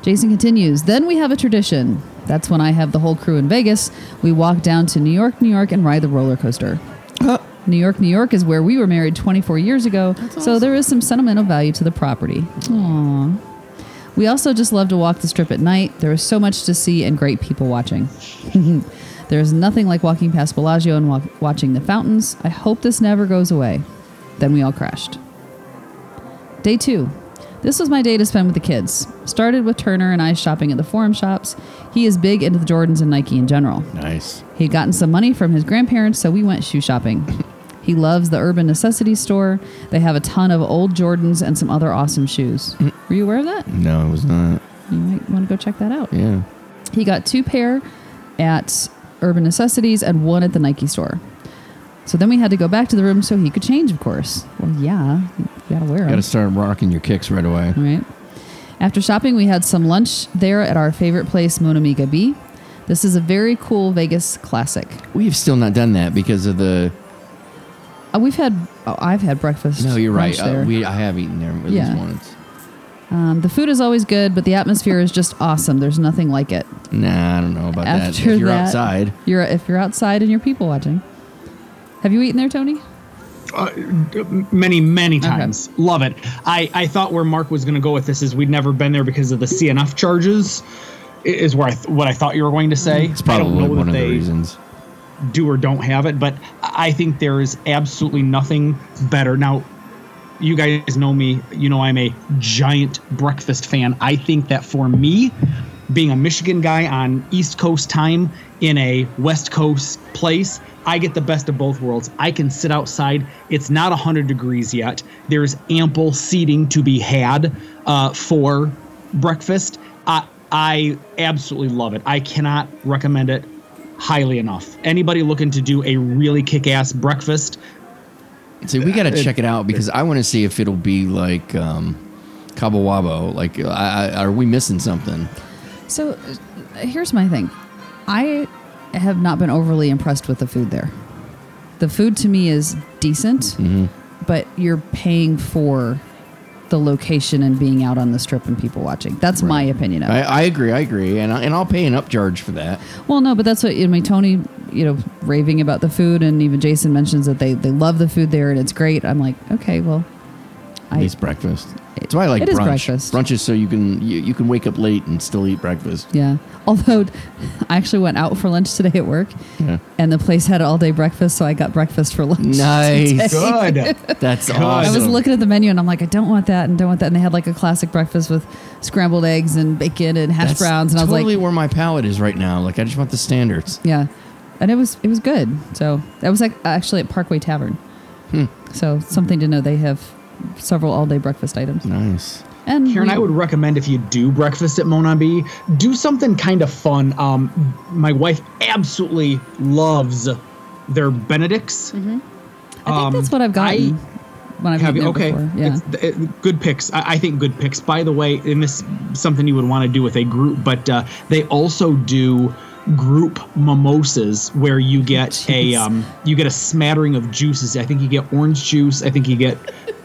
Jason continues. Then we have a tradition. That's when I have the whole crew in Vegas. We walk down to New York, New York, and ride the roller coaster. Uh, New York, New York is where we were married 24 years ago, so there is some sentimental value to the property. Aww. We also just love to walk the strip at night. There is so much to see and great people watching. there is nothing like walking past Bellagio and wa- watching the fountains. I hope this never goes away. Then we all crashed. Day two. This was my day to spend with the kids. Started with Turner and I shopping at the Forum shops. He is big into the Jordans and Nike in general. Nice. He'd gotten some money from his grandparents, so we went shoe shopping. He loves the Urban Necessities store. They have a ton of old Jordans and some other awesome shoes. Mm. Were you aware of that? No, it was not. You might want to go check that out. Yeah. He got two pair at Urban Necessities and one at the Nike store. So then we had to go back to the room so he could change, of course. Well, yeah, gotta wear them. Gotta start rocking your kicks right away. Right. After shopping, we had some lunch there at our favorite place, Mon Ami Gabi. This is a very cool Vegas classic. We've still not done that because of the. Uh, we've had, oh, I've had breakfast. No, you're right. Uh, we I have eaten there at Yeah. least once. um, the food is always good, but the atmosphere is just awesome. There's nothing like it. Nah, I don't know about that. After If you're that- outside, You're if you're outside and you're people watching. Have you eaten there, Tony? Uh, many many times love it i i thought where mark was going to go with this is we'd never been there because of the cnf charges is where i th- what i thought you were going to say it's I don't probably know one that of the they- reasons. do or don't have it, but I think there is absolutely nothing better. Now, you guys know me, you know I'm a giant breakfast fan. I think that for me, being a Michigan guy on East Coast time in a West Coast place, I get the best of both worlds. I can sit outside. It's not 100 degrees yet. There's ample seating to be had uh, for breakfast. I, I absolutely love it. I cannot recommend it highly enough. Anybody looking to do a really kick ass breakfast, See, we got to check it out because I want to see if it'll be like um, Cabo Wabo. Like, I, I, are we missing something? So uh, here's my thing. I have not been overly impressed with the food there. The food to me is decent, Mm-hmm. but you're paying for the location and being out on the strip and people watching. That's my opinion of it. I, I agree. I agree, and I, and I'll pay an upcharge for that. Well, no, but that's what I mean. Tony, you know, raving about the food, and even Jason mentions that they they love the food there and it's great. I'm like, okay, well, I least breakfast. That's why I like It is brunch. breakfast. Brunch is so you can you, you can wake up late and still eat breakfast. yeah. Although I actually went out for lunch today at work, Yeah. and the place had all day breakfast, so I got breakfast for lunch. Nice. today. good. That's awesome. I was looking at the menu and I'm like, I don't want that and don't want that. And they had like a classic breakfast with scrambled eggs and bacon and hash That's browns. And I was totally like, where my palate is right now. Like I just want the standards. yeah. And it was it was good. So that was like actually at Parkway Tavern. Hmm. So something to know. They have several all day breakfast items. Nice. And Karen, we- I would recommend if you do breakfast at Monabi, do something kind of fun. Um, my wife absolutely loves their Benedicts. I think that's what I've gotten when I've Have eaten you? Okay. before. Yeah. It, good picks. I, I think good picks. By the way, and this is something you would want to do with a group, but uh, they also do group mimosas where you get a um, you get a smattering of juices. I think you get orange juice. I think you get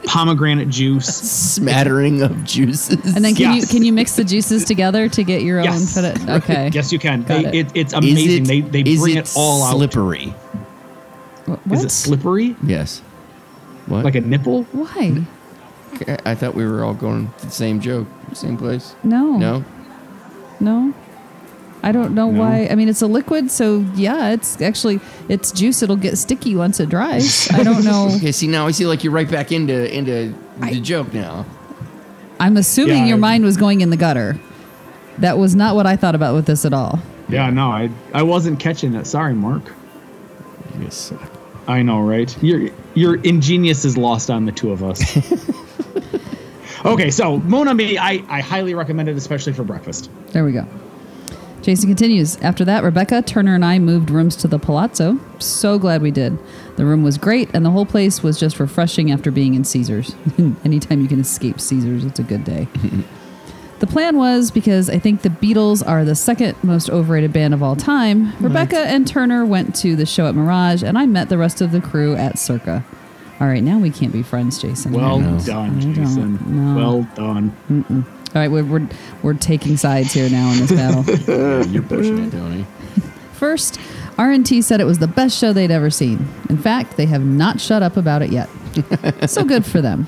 pomegranate juice. Smattering of juices. and then can Yes. you can you mix the juices together to get your Yes. own fit? Okay. Yes, you can. They, it. it. it's amazing. it- they they bring it it all out. slippery. What? Is it slippery? Yes. What? Like a nipple? Why? I- I thought we were all going to the same joke, same place. No. No. No. I don't know No? why. I mean, it's a liquid, so yeah, it's actually it's juice. It'll get sticky once it dries. I don't know. Okay. See now, I see like you're right back into into I- the joke now. I'm assuming Yeah, your I- mind was going in the gutter. That was not what I thought about with this at all. Yeah, no, I I wasn't catching it. Sorry, Mark. You suck. I know, right? Your your ingenious is lost on the two of us. okay, so Mon Ami, I I highly recommend it, especially for breakfast. There we go. Jason continues. After that, Rebecca, Turner, and I moved rooms to the Palazzo. So glad we did. The room was great, and the whole place was just refreshing after being in Caesars. Anytime you can escape Caesars, it's a good day. the plan was because I think the Beatles are the second most overrated band of all time. Rebecca and Turner went to the show at Mirage, and I met the rest of the crew at Circa. All right, now we can't be friends, Jason. Well know. done, I don't Jason. know. Well done. All right, we're, we're, we're taking sides here now in this battle. You're pushing it, Tony. First, R&T said it was the best show they'd ever seen. In fact, they have not shut up about it yet. so good for them.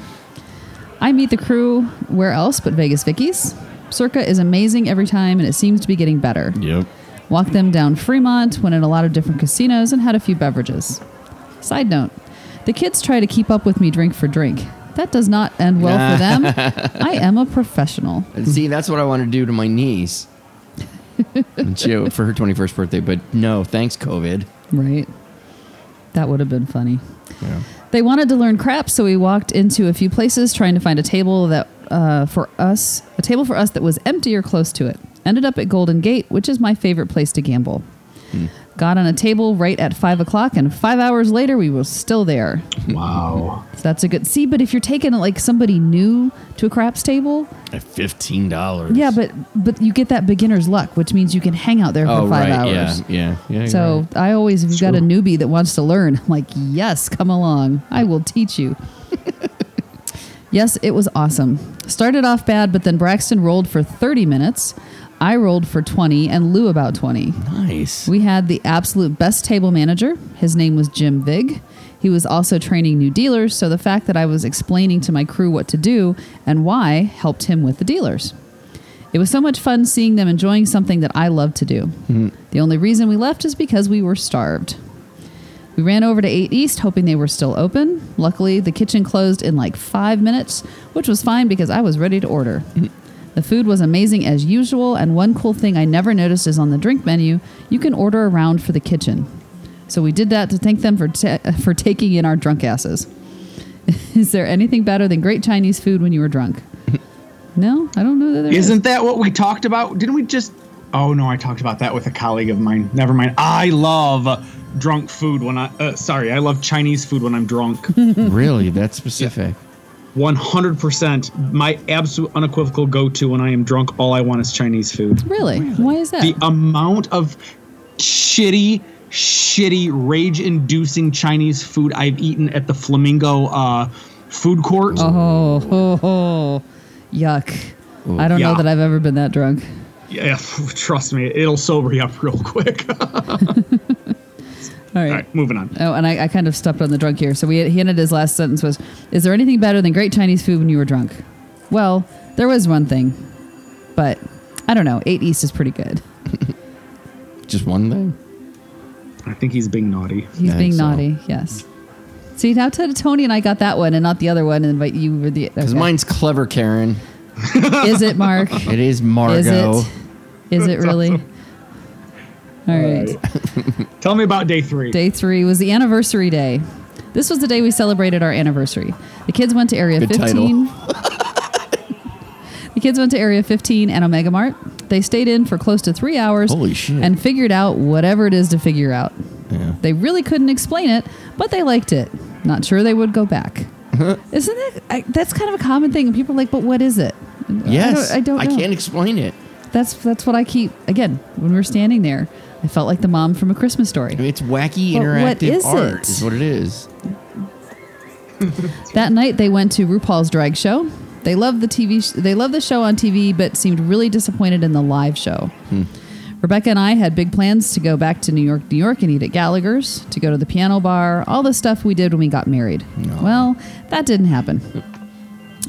I meet the crew where else but Vegas Vickie's. Circa is amazing every time, and it seems to be getting better. Yep. Walked them down Fremont, went in a lot of different casinos, and had a few beverages. Side note, the kids try to keep up with me drink for drink. That does not end well for them. I am a professional. See, that's what I want to do to my niece. And she, for her 21st birthday, but no, thanks, COVID. Right. That would have been funny. Yeah. They wanted to learn crap, so we walked into a few places trying to find a table that uh, for us, a table for us that was empty or close to it. Ended up at Golden Gate, which is my favorite place to gamble. Got on a table right at five o'clock, and five hours later, we were still there. Wow. So that's a good see. But if you're taking like somebody new to a craps table, At $15. yeah, but but you get that beginner's luck, which means you can hang out there for Oh, five right. hours. Yeah. Yeah. yeah So right. I always, if you've got a newbie that wants to learn, I'm like, yes, come along. I will teach you. yes, it was awesome. Started off bad, but then Braxton rolled for 30 minutes. I rolled for 20 and Lou about 20. nice. We had the absolute best table manager. His name was Jim Vig. He was also training new dealers, so the fact that I was explaining to my crew what to do and why helped him with the dealers. It was so much fun seeing them enjoying something that I love to do. Hmm. The only reason we left is because we were starved. We ran over to 8 East hoping they were still open. Luckily, the kitchen closed in like five minutes, which was fine because I was ready to order. Hmm. The food was amazing as usual, and one cool thing I never noticed is on the drink menu, you can order around for the kitchen. So we did that to thank them for, ta- for taking in our drunk asses. is there anything better than great Chinese food when you were drunk? No, I don't know that there is. Isn't that what we talked about? Didn't we just? Oh no, I talked about that with a colleague of mine. Never mind. I love drunk food when I. Uh, sorry, I love Chinese food when I'm drunk. really? That specific. 100%. My absolute unequivocal go-to when I am drunk. All I want is Chinese food. Really? Why is that? The amount of shitty, shitty, rage-inducing Chinese food I've eaten at the Flamingo uh, food court. Oh, ho, ho. yuck. I don't know that I've ever been that drunk. Yeah, trust me, it'll sober you up real quick. All right. All right, moving on. Oh, and I, I kind of stepped on the drunk here. So we, he ended his last sentence was, "Is there anything better than great Chinese food when you were drunk?" Well, there was one thing, but I don't know. Eight East is pretty good. Just one thing. I think he's being naughty. He's I being so. naughty. Yes. See now, Ted- Tony and I got that one and not the other one, and but you were the. Because okay. mine's clever, Karen. is it Mark? It is Margot. Is it? Is it really? All right. Tell me about day three. Day three was the anniversary day. This was the day we celebrated our anniversary. The kids went to Area Good 15. the kids went to Area 15 and Omega Mart. They stayed in for close to three hours Holy shit. and figured out whatever it is to figure out. Yeah. They really couldn't explain it, but they liked it. Not sure they would go back. Isn't it? I, that's kind of a common thing. People are like, but what is it? Yes. I don't, I don't know. can't explain it. That's that's what I keep. Again, when we're standing there, I felt like the mom from A Christmas Story. It's wacky But interactive is art. it? Is what it is. That night they went to RuPaul's drag show. They loved the TV. Sh- they loved the show on TV, but seemed really disappointed in the live show. Hmm. Rebecca and I had big plans to go back to New York, New York, and eat at Gallagher's, to go to the piano bar, all the stuff we did when we got married. Well, that didn't happen.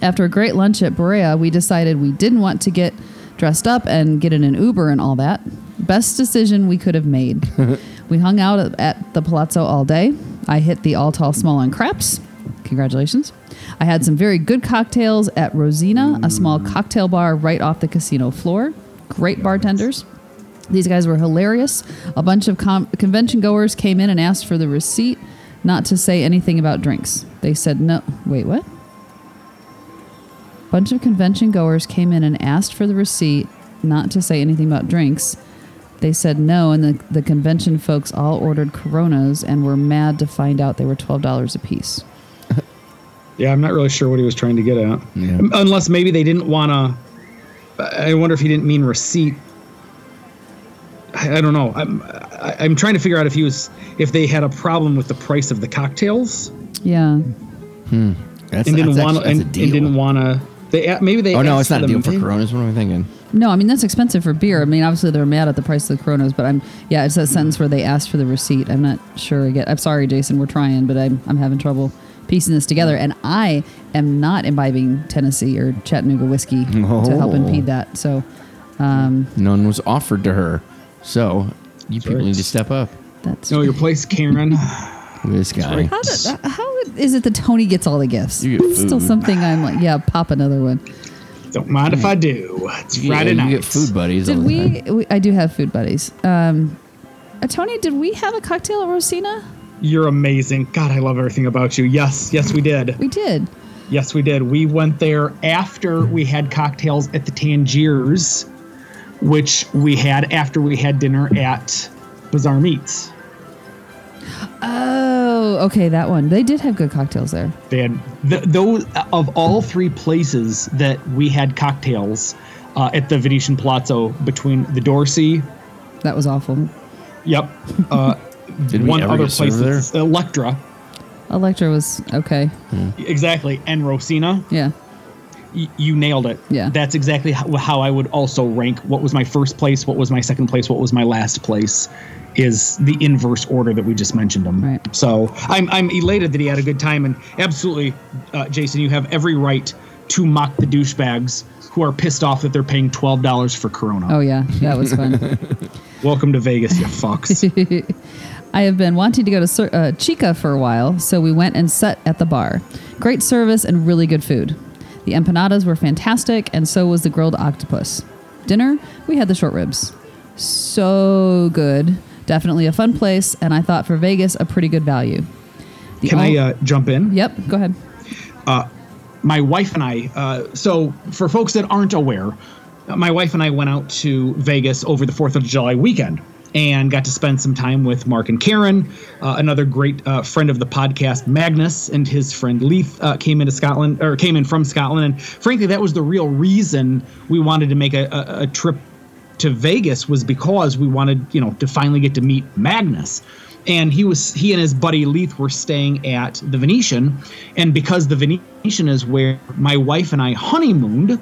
After a great lunch at Berea, we decided we didn't want to get dressed up and get in an Uber and all that. Best decision we could have made. we hung out at- at the Palazzo all day. I hit the all tall, small on craps. Congratulations. I had some very good cocktails at Rosina, a small mm. cocktail bar right off the casino floor. Great bartenders. These guys were hilarious. A bunch of com- convention goers came in and asked for the receipt, not to say anything about drinks. They said no. Wait, what? A bunch of convention goers came in and asked for the receipt, not to say anything about drinks. They said no, and the, the convention folks all ordered Coronas and were mad to find out they were $12 a piece. Yeah, I'm not really sure what he was trying to get at. Yeah. Um, unless maybe they didn't want to. I wonder if he didn't mean receipt. I, I don't know. I'm I, I'm trying to figure out if he was if they had a problem with the price of the cocktails Yeah. Hmm. That's, and didn't want actually- and, and didn't want to. They uh, maybe they. Oh no, it's not a deal for Coronas. What am I thinking? No, I mean that's expensive for beer. I mean, obviously they're mad at the price of the Coronas, but I'm yeah, it's that sentence where they asked for the receipt. I'm not sure. I get. I'm sorry, Jason. We're trying, but I'm I'm having trouble piecing this together. And I am not imbibing Tennessee or Chattanooga whiskey to help Oh. impede that. So um, None was offered to her, so you people right. need to step up. that's Know your place, Karen. Look this guy. How, did, how is it that Tony gets all the gifts? You get It's still something I'm like, yeah, pop another one. Don't mind if I do. It's You get, Friday you get food buddies. all Did we, we? I do have food buddies. Um, uh, Tony, did we have a cocktail at Rosina? You're amazing. God, I love everything about you. Yes, yes, we did. We did. Yes, we did. We went there after we had cocktails at the Tangiers, which we had after we had dinner at Bazaar Meats. Oh, okay, that one. They did have good cocktails there. They had th- those of all three places that we had cocktails uh, at the Venetian Palazzo between the Dorsey. That was awful. Yep. Uh, Did we one ever other get served place, there? that's Electra, Electra was okay. exactly, and Rosina. Yeah. Y- you nailed it. Yeah. That's exactly how, how I would also rank what was my first place, what was my second place, what was my last place is the inverse order that we just mentioned them. Right. So I'm, I'm elated that he had a good time and absolutely, uh, Jason, you have every right to mock the douchebags who are pissed off that they're paying $12 for Corona. Oh yeah, that was fun. Welcome to Vegas, you fucks. I have been wanting to go to uh, Chica for a while, so we went and sat at the bar. Great service and really good food. The empanadas were fantastic, and so was the grilled octopus. Dinner, we had the short ribs. So good. Definitely a fun place, and I thought for Vegas, a pretty good value. The Can I uh, jump in? Yep, go ahead. my wife and I, uh, so for folks that aren't aware, uh, my wife and I went out to Vegas over the 4th of July weekend and got to spend some time with Mark and Karen. Uh, another great uh, friend of the podcast, Magnus, and his friend Leith uh, came into Scotland or came in from Scotland. And frankly, that was the real reason we wanted to make a, a, a trip to Vegas was because we wanted, you know, to finally get to meet Magnus. And he was he and his buddy Leith were staying at the Venetian, and because the Venetian is where my wife and I honeymooned,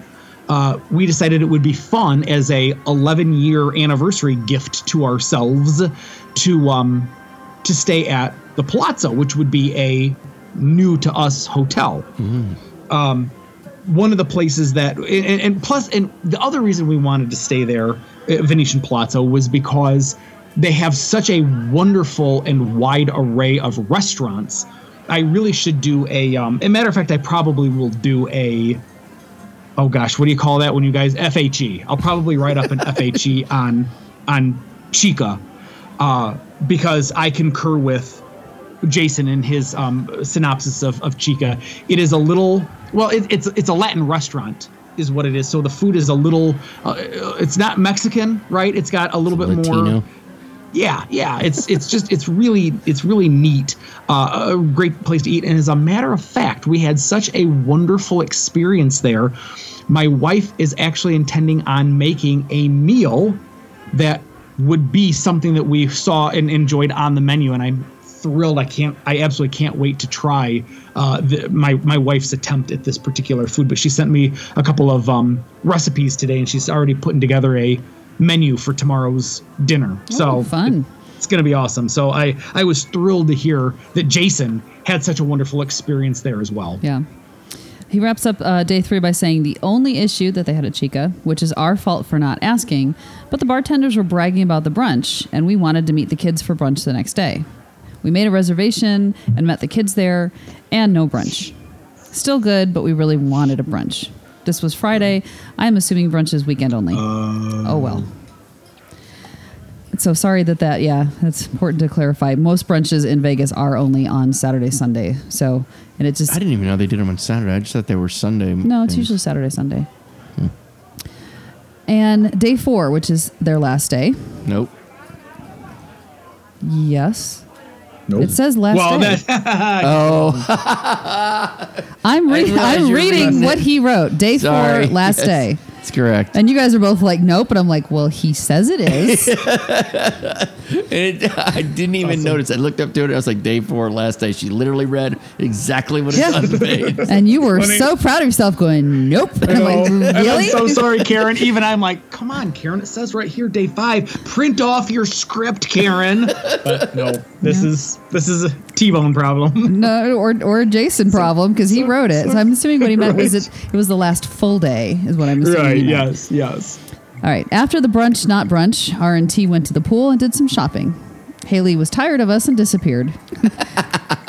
uh, we decided it would be fun as a 11 year anniversary gift to ourselves to um to stay at the Palazzo, which would be a new to us hotel one of the places that and, and plus and the other reason we wanted to stay there at venetian palazzo was because they have such a wonderful and wide array of restaurants i really should do a um a matter of fact i probably will do a oh gosh what do you call that when you guys fhe i'll probably write up an fhe on on chica uh because i concur with Jason in his um, synopsis of, of Chica. It is a little well, it, it's it's a Latin restaurant is what it is. So the food is a little. Uh, it's not Mexican, right? It's got a little bit Latino. more. Yeah, yeah. It's it's just it's really it's really neat. Uh, a great place to eat. And as a matter of fact, we had such a wonderful experience there. My wife is actually intending on making a meal that would be something that we saw and enjoyed on the menu, and I'm thrilled. I can't. I absolutely can't wait to try uh, the, my my wife's attempt at this particular food. But she sent me a couple of um, recipes today, and she's already putting together a menu for tomorrow's dinner. so Oh, fun. it's going to be awesome. So I I was thrilled to hear that Jason had such a wonderful experience there as well. Yeah. He wraps up uh, day three by saying the only issue that they had at Chica, which is our fault for not asking, but the bartenders were bragging about the brunch, and we wanted to meet the kids for brunch the next day. We made a reservation and met the kids there, and no brunch. Still good, but we really wanted a brunch. This was Friday. I'm assuming brunch is weekend only. Um, oh well. So sorry that that yeah, that's important to clarify. Most brunches in Vegas are only on Saturday, Sunday. So and it just I didn't even know they did them on Saturday. I just thought they were Sunday. no, it's things. usually Saturday, Sunday. Hmm. And day four, which is their last day. Nope. Yes. Nope. It says last well, day. Oh, I'm reading. I'm reading reading what he wrote. Day sorry. four, last Yes, day. That's correct. And you guys are both like, nope. And I'm like, well, he says it is. It, I didn't even notice. I looked up to it. I was like, day four, last day. She literally read exactly what it's Yeah. on the page. and you were Funny. so proud of yourself, going, nope. And I'm like, really? I'm so sorry, Karen. Even I'm like, come on, Karen. It says right here, day five. Print off your script, Karen. But no, this is this is a T-bone problem. No, or or a Jason problem because he wrote it. So I'm assuming what he meant was it. It was the last full day, is what I'm assuming. right? he meant. Yes. Yes. All right. After the brunch, not brunch, R and T went to the pool and did some shopping. Haley was tired of us and disappeared.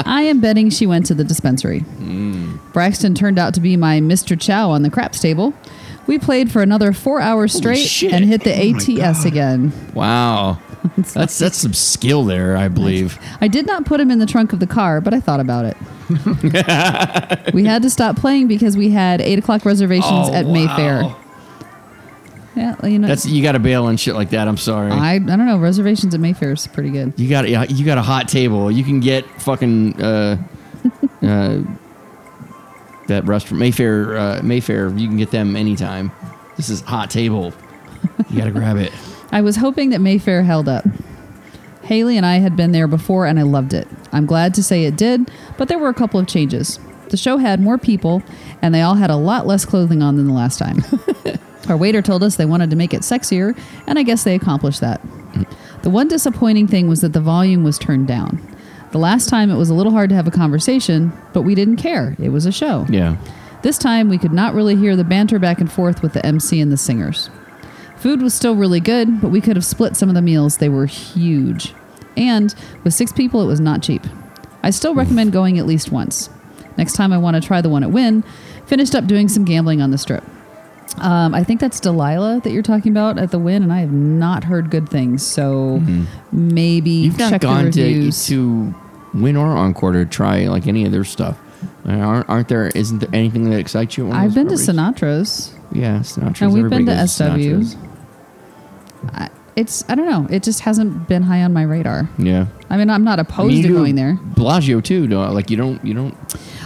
I am betting she went to the dispensary. Braxton turned out to be my Mr. Chow on the craps table. We played for another four hours straight shit. and hit the ATS again. Wow. That's that's some skill there, I believe. I did not put him in the trunk of the car, but I thought about it. we had to stop playing because we had eight o'clock reservations Oh, at Mayfair. wow. Yeah, you know, That's you got to bail on shit like that. I'm sorry. I I don't know. Reservations at Mayfair is pretty good. you got you got a hot table. You can get fucking uh, uh, that restaurant Mayfair uh, Mayfair. You can get them anytime. This is hot table. You got to grab it. I was hoping that Mayfair held up. Haley and I had been there before and I loved it. I'm glad to say it did, but there were a couple of changes. The show had more people and they all had a lot less clothing on than the last time. Our waiter told us they wanted to make it sexier, and I guess they accomplished that. The one disappointing thing was that the volume was turned down. The last time it was a little hard to have a conversation, but we didn't care. It was a show. Yeah. This time we could not really hear the banter back and forth with the MC and the singers. Food was still really good, but we could have split some of the meals. They were huge. and with six people, it was not cheap. I still recommend going at least once. Next time, I want to try the one at Wynn. Finished up doing some gambling on the strip. Um, I think that's Delilah that you're talking about at the Wynn, and I have not heard good things. So maybe Mm-hmm. You've not check gone the to to Wynn or Encore to try like any of their stuff. Uh, Aren't, aren't there? Isn't there anything that excites you? at one of I've been to? Sinatra's. Yeah, Sinatra's. And we've Everybody been to SW. Sinatra's. I, it's I don't know. It just hasn't been high on my radar. Yeah. I mean, I'm not I opposed mean, to going there. Bellagio too. Don't, like you don't. You don't.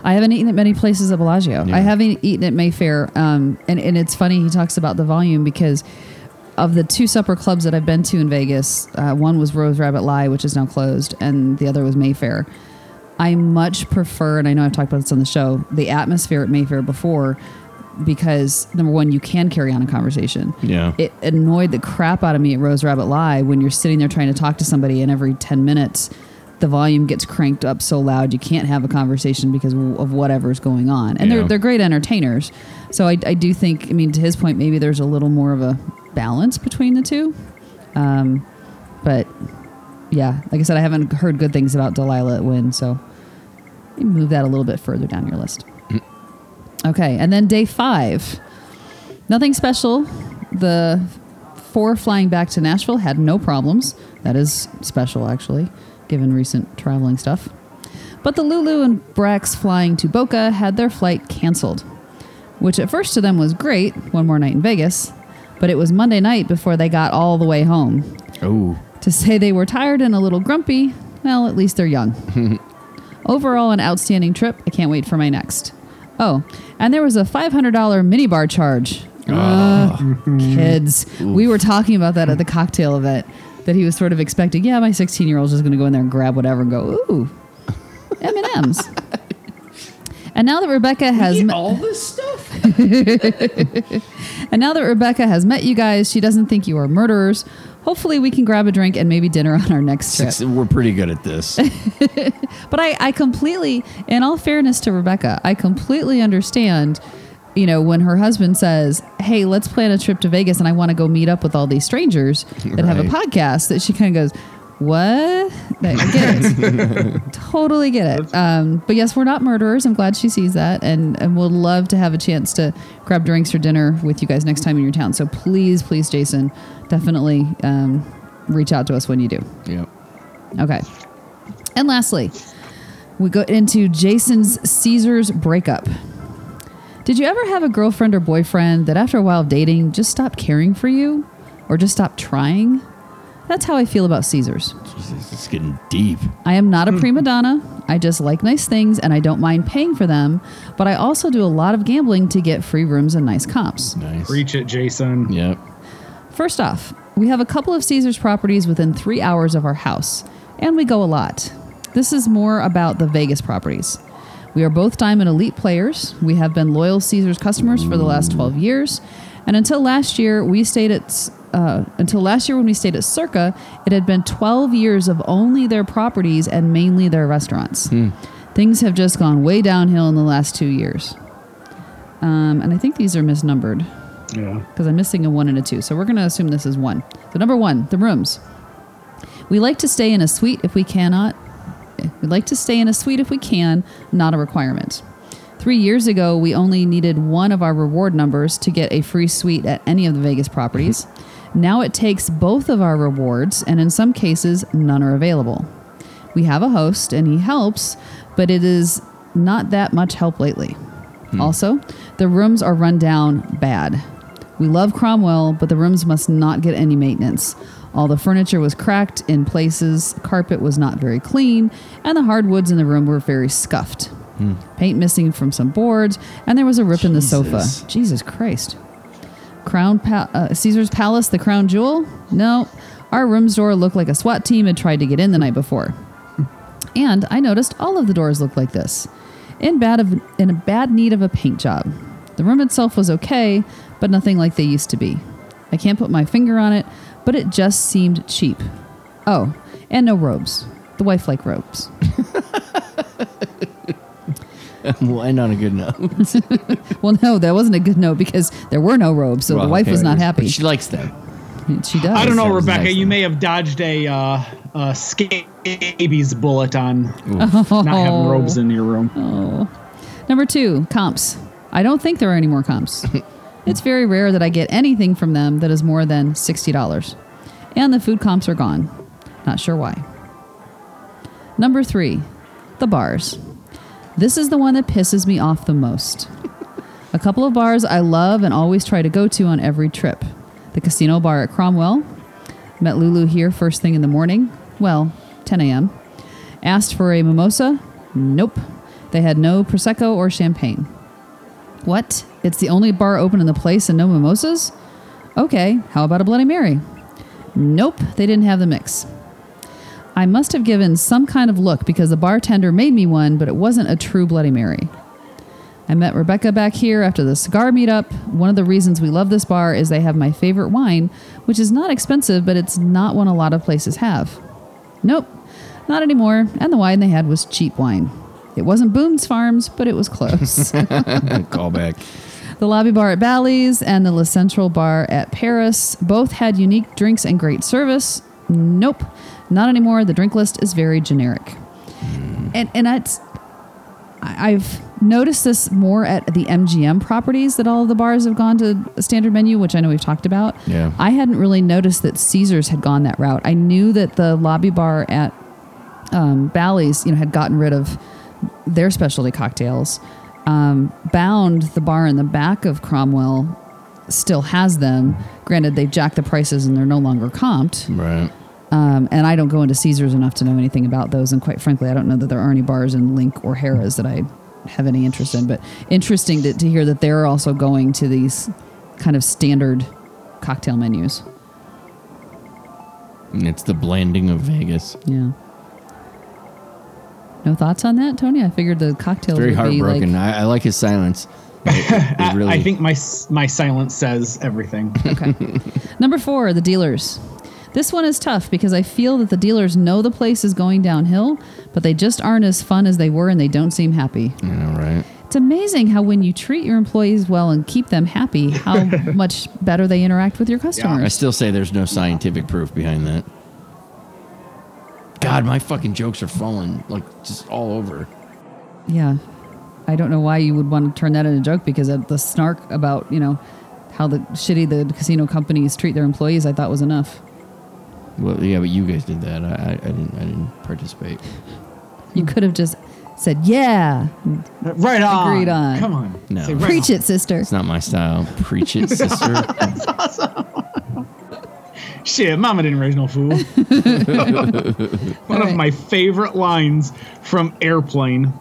I haven't eaten at many places at Bellagio. Yeah. I haven't eaten at Mayfair. Um, and, and it's funny, he talks about the volume because of the two supper clubs that I've been to in Vegas, uh, one was Rose Rabbit Lie, which is now closed, and the other was Mayfair. I much prefer, and I know I've talked about this on the show, the atmosphere at Mayfair before because number one, you can carry on a conversation. Yeah. It annoyed the crap out of me at Rose Rabbit Lie when you're sitting there trying to talk to somebody, and every 10 minutes, the volume gets cranked up so loud you can't have a conversation because of whatever's going on. And Yeah. they're, they're great entertainers. So I, I do think, I mean, to his point, maybe there's a little more of a balance between the two. Um, but yeah, like I said, I haven't heard good things about Delilah at Wynn, so move that a little bit further down your list. Okay, and then day five. Nothing special. The four flying back to Nashville had no problems. That is special, actually, given recent traveling stuff. But the Lulu and Brax flying to Boca had their flight canceled, which at first to them was great, one more night in Vegas, but it was Monday night before they got all the way home. Oh. To say they were tired and a little grumpy, well, at least they're young. Overall, an outstanding trip. I can't wait for my next. Oh, and there was a $500 minibar charge. Uh, kids. We were talking about that at the cocktail event that he was sort of expecting. Yeah, my 16 year old's just going to go in there and grab whatever and go, ooh, M&M's. and now that Rebecca has met, all this stuff. and now that Rebecca has met you guys, she doesn't think you are murderers. Hopefully, we can grab a drink and maybe dinner on our next trip. Six, we're pretty good at this. But I, I completely, in all fairness to Rebecca, I completely understand, you know, when her husband says, Hey, let's plan a trip to Vegas and I want to go meet up with all these strangers that have a Right. podcast, that she kind of goes, What? I get it. totally get it. Um, but yes, we're not murderers. I'm glad she sees that. And, and we'll love to have a chance to grab drinks or dinner with you guys next time in your town. So please, please, Jason, definitely um, reach out to us when you do. yep. Okay. And lastly, we go into Jason's Caesars breakup. Did you ever have a girlfriend or boyfriend that after a while of dating just stopped caring for you or just stopped trying? That's how I feel about Caesars. Jesus, it's getting deep. I am not a hmm. prima donna. I just like nice things and I don't mind paying for them, but I also do a lot of gambling to get free rooms and nice comps. Nice. Reach it, Jason. Yep. First off, we have a couple of Caesars properties within three hours of our house, and we go a lot. This is more about the Vegas properties. We are both Diamond Elite players. We have been loyal Caesars customers for the last 12 years, and until last year, we stayed at. Uh, until last year, when we stayed at Circa, it had been 12 years of only their properties and mainly their restaurants. Things have just gone way downhill in the last two years. Um, and I think these are misnumbered Yeah. because I'm missing a one and a two. So we're going to assume this is one. So number one, the rooms. We like to stay in a suite if we cannot. We'd like to stay in a suite if we can, not a requirement. Three years ago, we only needed one of our reward numbers to get a free suite at any of the Vegas properties. now it takes both of our rewards, and in some cases, none are available. We have a host, and he helps, but it is not that much help lately. Hmm. Also, the rooms are run down bad. We love Cromwell, but the rooms must not get any maintenance. All the furniture was cracked in places, carpet was not very clean, and the hardwoods in the room were very scuffed. Hmm. Paint missing from some boards, and there was a rip in the sofa. Jesus. Jesus Christ. Crown pa- uh, Caesar's Palace, the crown jewel? No. Our room's door looked like a SWAT team had tried to get in the night before. And I noticed all of the doors looked like this, in bad of, in a bad need of a paint job. The room itself was okay, but nothing like they used to be. I can't put my finger on it, but it just seemed cheap. Oh, and no robes. The wife like robes. we'll end on a good note. Well, no, that wasn't a good note because there were no robes, so Well, the wife okay, was not but happy. She likes them. She does. I don't know, Sounds Rebecca. nice, you though. may have dodged a uh, a scabies bullet on not having robes in your room. Number two, comps. I don't think there are any more comps. it's very rare that I get anything from them that is more than $60. And the food comps are gone. Not sure why. Number three, the bars. This is the one that pisses me off the most. A couple of bars I love and always try to go to on every trip. The casino bar at Cromwell. Met Lulu here first thing in the morning. Well, 10 a.m. Asked for a mimosa. Nope. They had no Prosecco or champagne. What? It's the only bar open in the place and no mimosas? Okay, how about a Bloody Mary? Nope, they didn't have the mix. I must have given some kind of look because the bartender made me one, but it wasn't a true Bloody Mary. I met Rebecca back here after the cigar meetup. One of the reasons we love this bar is they have my favorite wine, which is not expensive, but it's not one a lot of places have. Nope, not anymore. And the wine they had was cheap wine. It wasn't Boone's Farms, but it was close. Callback. The lobby bar at Bally's and the Le Central bar at Paris both had unique drinks and great service. Nope, not anymore. The drink list is very generic. And and it's I- I've noticed this more at the MGM properties that all of the bars have gone to standard menu, which I know we've talked about. Yeah. I hadn't really noticed that Caesars had gone that route. I knew that the lobby bar at um, Bally's, you know, had gotten rid of their specialty cocktails. Um, Bound, the bar in the back of Cromwell, still has them. Granted, they've jacked the prices and they're no longer comped. Right. Um, and I don't go into Caesars enough to know anything about those. And quite frankly, I don't know that there are any bars in LINQ or Harrah's that I have any interest in. But interesting to, to hear that they're also going to these kind of standard cocktail menus. It's the blending of Vegas. Yeah. No thoughts on that, Tony? I figured the cocktails Very would be heartbroken. like. I, I like his silence. It- it I, really- I think my my silence says everything. Okay. Number four, the dealers. This one is tough because I feel that the dealers know the place is going downhill, but they just aren't as fun as they were and they don't seem happy. You know, right? It's amazing how when you treat your employees well and keep them happy, how much better they interact with your customers. I still say there's no scientific proof behind that. God, my fucking jokes are falling like just all over. Yeah. I don't know why you would want to turn that into a joke because of the snark about, you know, how the shitty the casino companies treat their employees, I thought was enough. Well, yeah, but you guys did that. I, I, I didn't. I didn't participate. You hmm. could have just said, yeah, right on. Agreed on. Come on. No. Say right preach on. it, sister. It's not my style. Preach it, sister. That's awesome. Shit, Mama didn't raise no fool. One of my favorite lines from Airplane.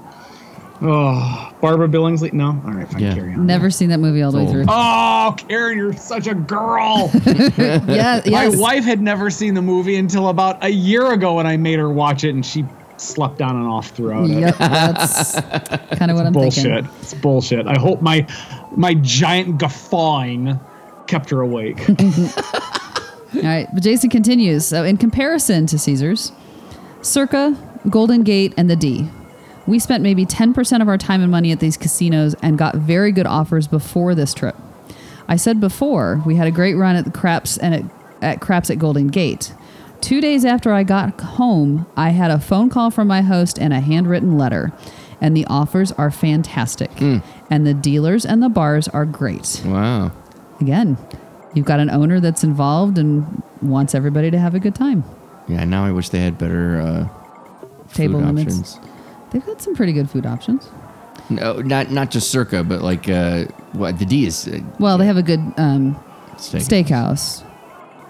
Oh, Barbara Billingsley. No, all right, fine. Yeah. Carry on. Never seen that movie all the way through. Oh, Karen, you're such a girl. yeah, My yes. wife had never seen the movie until about a year ago when I made her watch it, and she slept on and off throughout it. Yep, that's kind of what I'm bullshit. thinking. Bullshit. It's bullshit. I hope my my giant guffawing kept her awake. All right, but Jason continues. So, in comparison to Caesars, Circa, Golden Gate, and the D, we spent maybe 10% of our time and money at these casinos and got very good offers before this trip. I said before, we had a great run at the Craps and at, at Craps at Golden Gate. Two days after I got home, I had a phone call from my host and a handwritten letter. And the offers are fantastic. And the dealers and the bars are great wow. again, you've got an owner that's involved and wants everybody to have a good time. Yeah. Now I wish they had better uh, Table limits. options. They've got some pretty good food options. No, not not just Circa, but like uh, what the D is uh, Well, they have a good um, steak. steakhouse,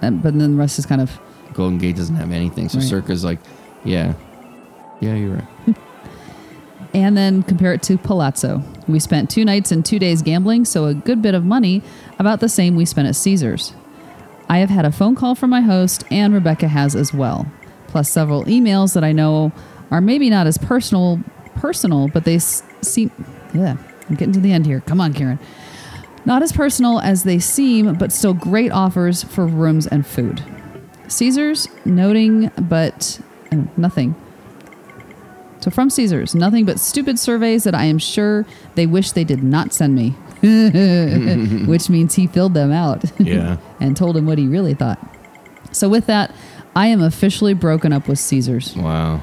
um, but then the rest is kind of Golden Gate doesn't have anything, so Right. Circa's like, yeah, yeah, you're right. and then compare it to Palazzo. We spent two nights and two days gambling, so a good bit of money, about the same we spent at Caesars. I have had a phone call from my host, and Rebecca has as well, plus several emails that I know are maybe not as personal, personal, but they s- seem. Yeah, I'm getting to the end here. Come on, Karen. Not as personal as they seem, but still great offers for rooms and food. Caesars, noting, but uh, nothing. So from Caesars, nothing but stupid surveys that I am sure they wish they did not send me. Which means he filled them out Yeah. and told him what he really thought. So with that, I am officially broken up with Caesars. Wow.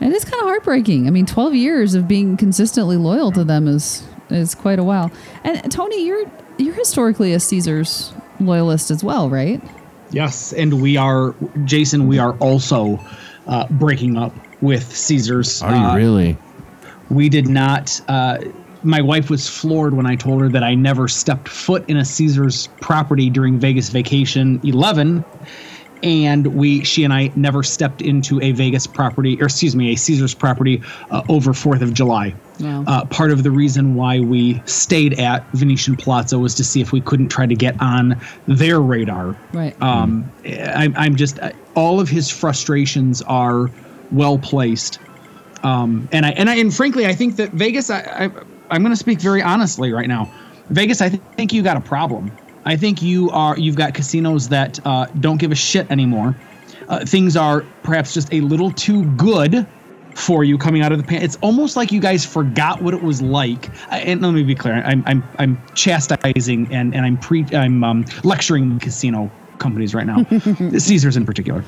It is kind of heartbreaking. I mean, 12 years of being consistently loyal to them is is quite a while. And Tony, you're you're historically a Caesars loyalist as well, right? Yes, and we are, Jason. We are also uh, breaking up with Caesars. Are you Uh, really? We did not. Uh, my wife was floored when I told her that I never stepped foot in a Caesars property during Vegas Vacation 11, and we, she and I, never stepped into a Vegas property, or excuse me, a Caesars property uh, over Fourth of July. Wow. Uh, part of the reason why we stayed at Venetian Palazzo was to see if we couldn't try to get on their radar. Right. Um, I, I'm just all of his frustrations are well placed, um, and I and I and frankly, I think that Vegas. I, I I'm going to speak very honestly right now. Vegas, I th- think you got a problem. I think you are you've got casinos that uh, don't give a shit anymore. Uh, things are perhaps just a little too good for you coming out of the pan. It's almost like you guys forgot what it was like. And let me be clear: I'm I'm I'm chastising and and I'm pre I'm um, lecturing casino companies right now, Caesars in particular.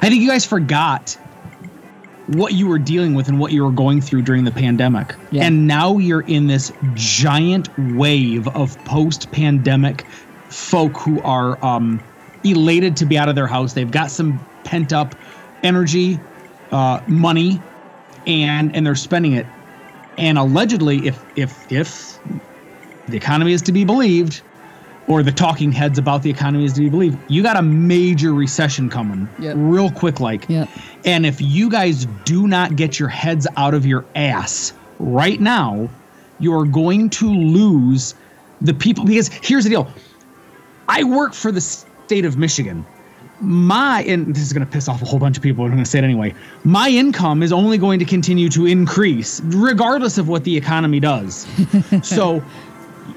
I think you guys forgot what you were dealing with and what you were going through during the pandemic. Yeah. And now you're in this giant wave of post pandemic folk who are um, elated to be out of their house. They've got some pent up energy, uh, money, and and they're spending it. And allegedly, if if if the economy is to be believed, or the talking heads about the economy is do you believe you got a major recession coming Yep. real quick like. Yep. And if you guys do not get your heads out of your ass right now, you're going to lose the people because here's the deal. I work for the state of Michigan. My and this is going to piss off a whole bunch of people, but I'm going to say it anyway. My income is only going to continue to increase regardless of what the economy does. so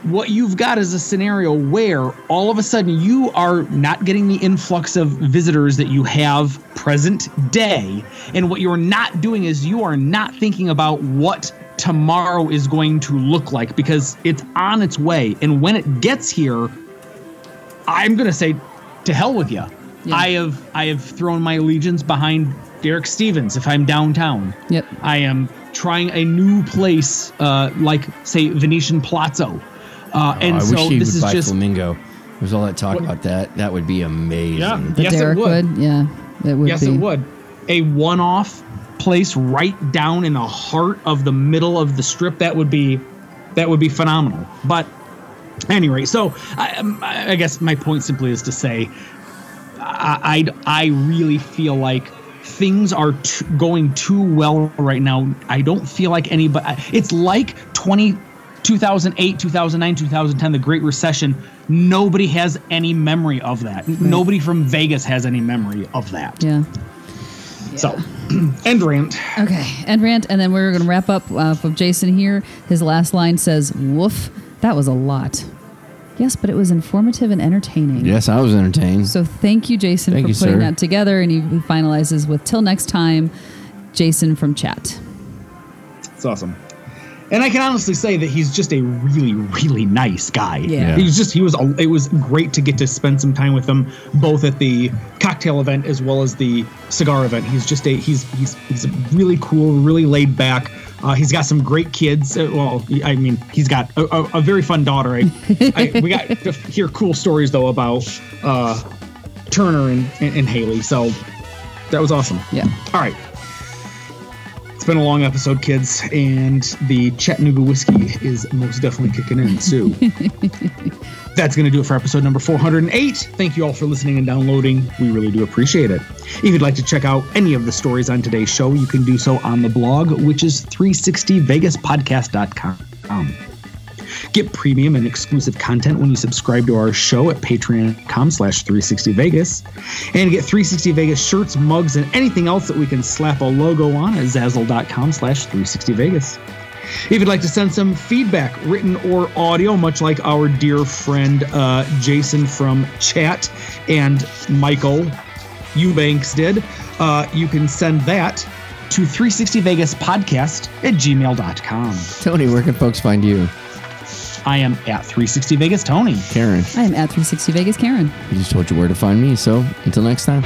what you've got is a scenario where all of a sudden you are not getting the influx of visitors that you have present day. And what you're not doing is you are not thinking about what tomorrow is going to look like because it's on its way. And when it gets here, I'm going to say to hell with you. Yeah. I have I have thrown my allegiance behind Derek Stevens if I'm downtown. Yep. I am trying a new place, uh, like say Venetian Palazzo, uh, and oh, I so wish he this would is buy just Flamingo. There's all that talk What- about that. That would be amazing. Yeah. The Yes, it Derek would. Yeah, it would yes, be. it would a one-off place right down in the heart of the middle of the strip. That would be that would be phenomenal. But anyway, so I, um, I guess my point simply is to say I I, I really feel like things are t- going too well right now. I don't feel like anybody. It's like 20, 2008, 2009, 2010, the Great Recession. Nobody has any memory of that. Nobody from Vegas has any memory of that. Yeah. So, end rant. Okay, end rant, and then we're going to wrap up uh, from Jason here. His last line says, "Woof, that was a lot." Yes, but it was informative and entertaining. Yes, I was entertained. So thank you, Jason, Thank for you, putting sir. that together. And he he finalizes with "Till next time, Jason from chat." It's awesome. And I can honestly say that he's just a really, really nice guy. Yeah. He was just, he was, it was great to get to spend some time with him, both at the cocktail event as well as the cigar event. He's just a, he's, he's, he's really cool, really laid back. Uh, he's got some great kids. Uh, well, I mean, he's got a, a, a very fun daughter. I, I, we got to hear cool stories though about uh, Turner and, and, and Haley. So that was awesome. Yeah. All right. It's been a long episode, kids, and the Chattanooga whiskey is most definitely kicking in too. That's going to do it for episode number 408. Thank you all for listening and downloading. We really do appreciate it. If you'd like to check out any of the stories on today's show, you can do so on the blog, which is 360vegaspodcast.com. Get premium and exclusive content when you subscribe to our show at patreon.com slash 360vegas. And get 360 Vegas shirts, mugs, and anything else that we can slap a logo on at zazzle.com slash 360vegas. If you'd like to send some feedback, written or audio, much like our dear friend uh, Jason from chat and Michael Eubanks did, uh, you can send that to 360vegaspodcast at gmail.com. Tony, where can folks find you? I am at 360 Vegas Tony. Karen, I am at 360 Vegas Karen. I just told you where to find me. So until next time.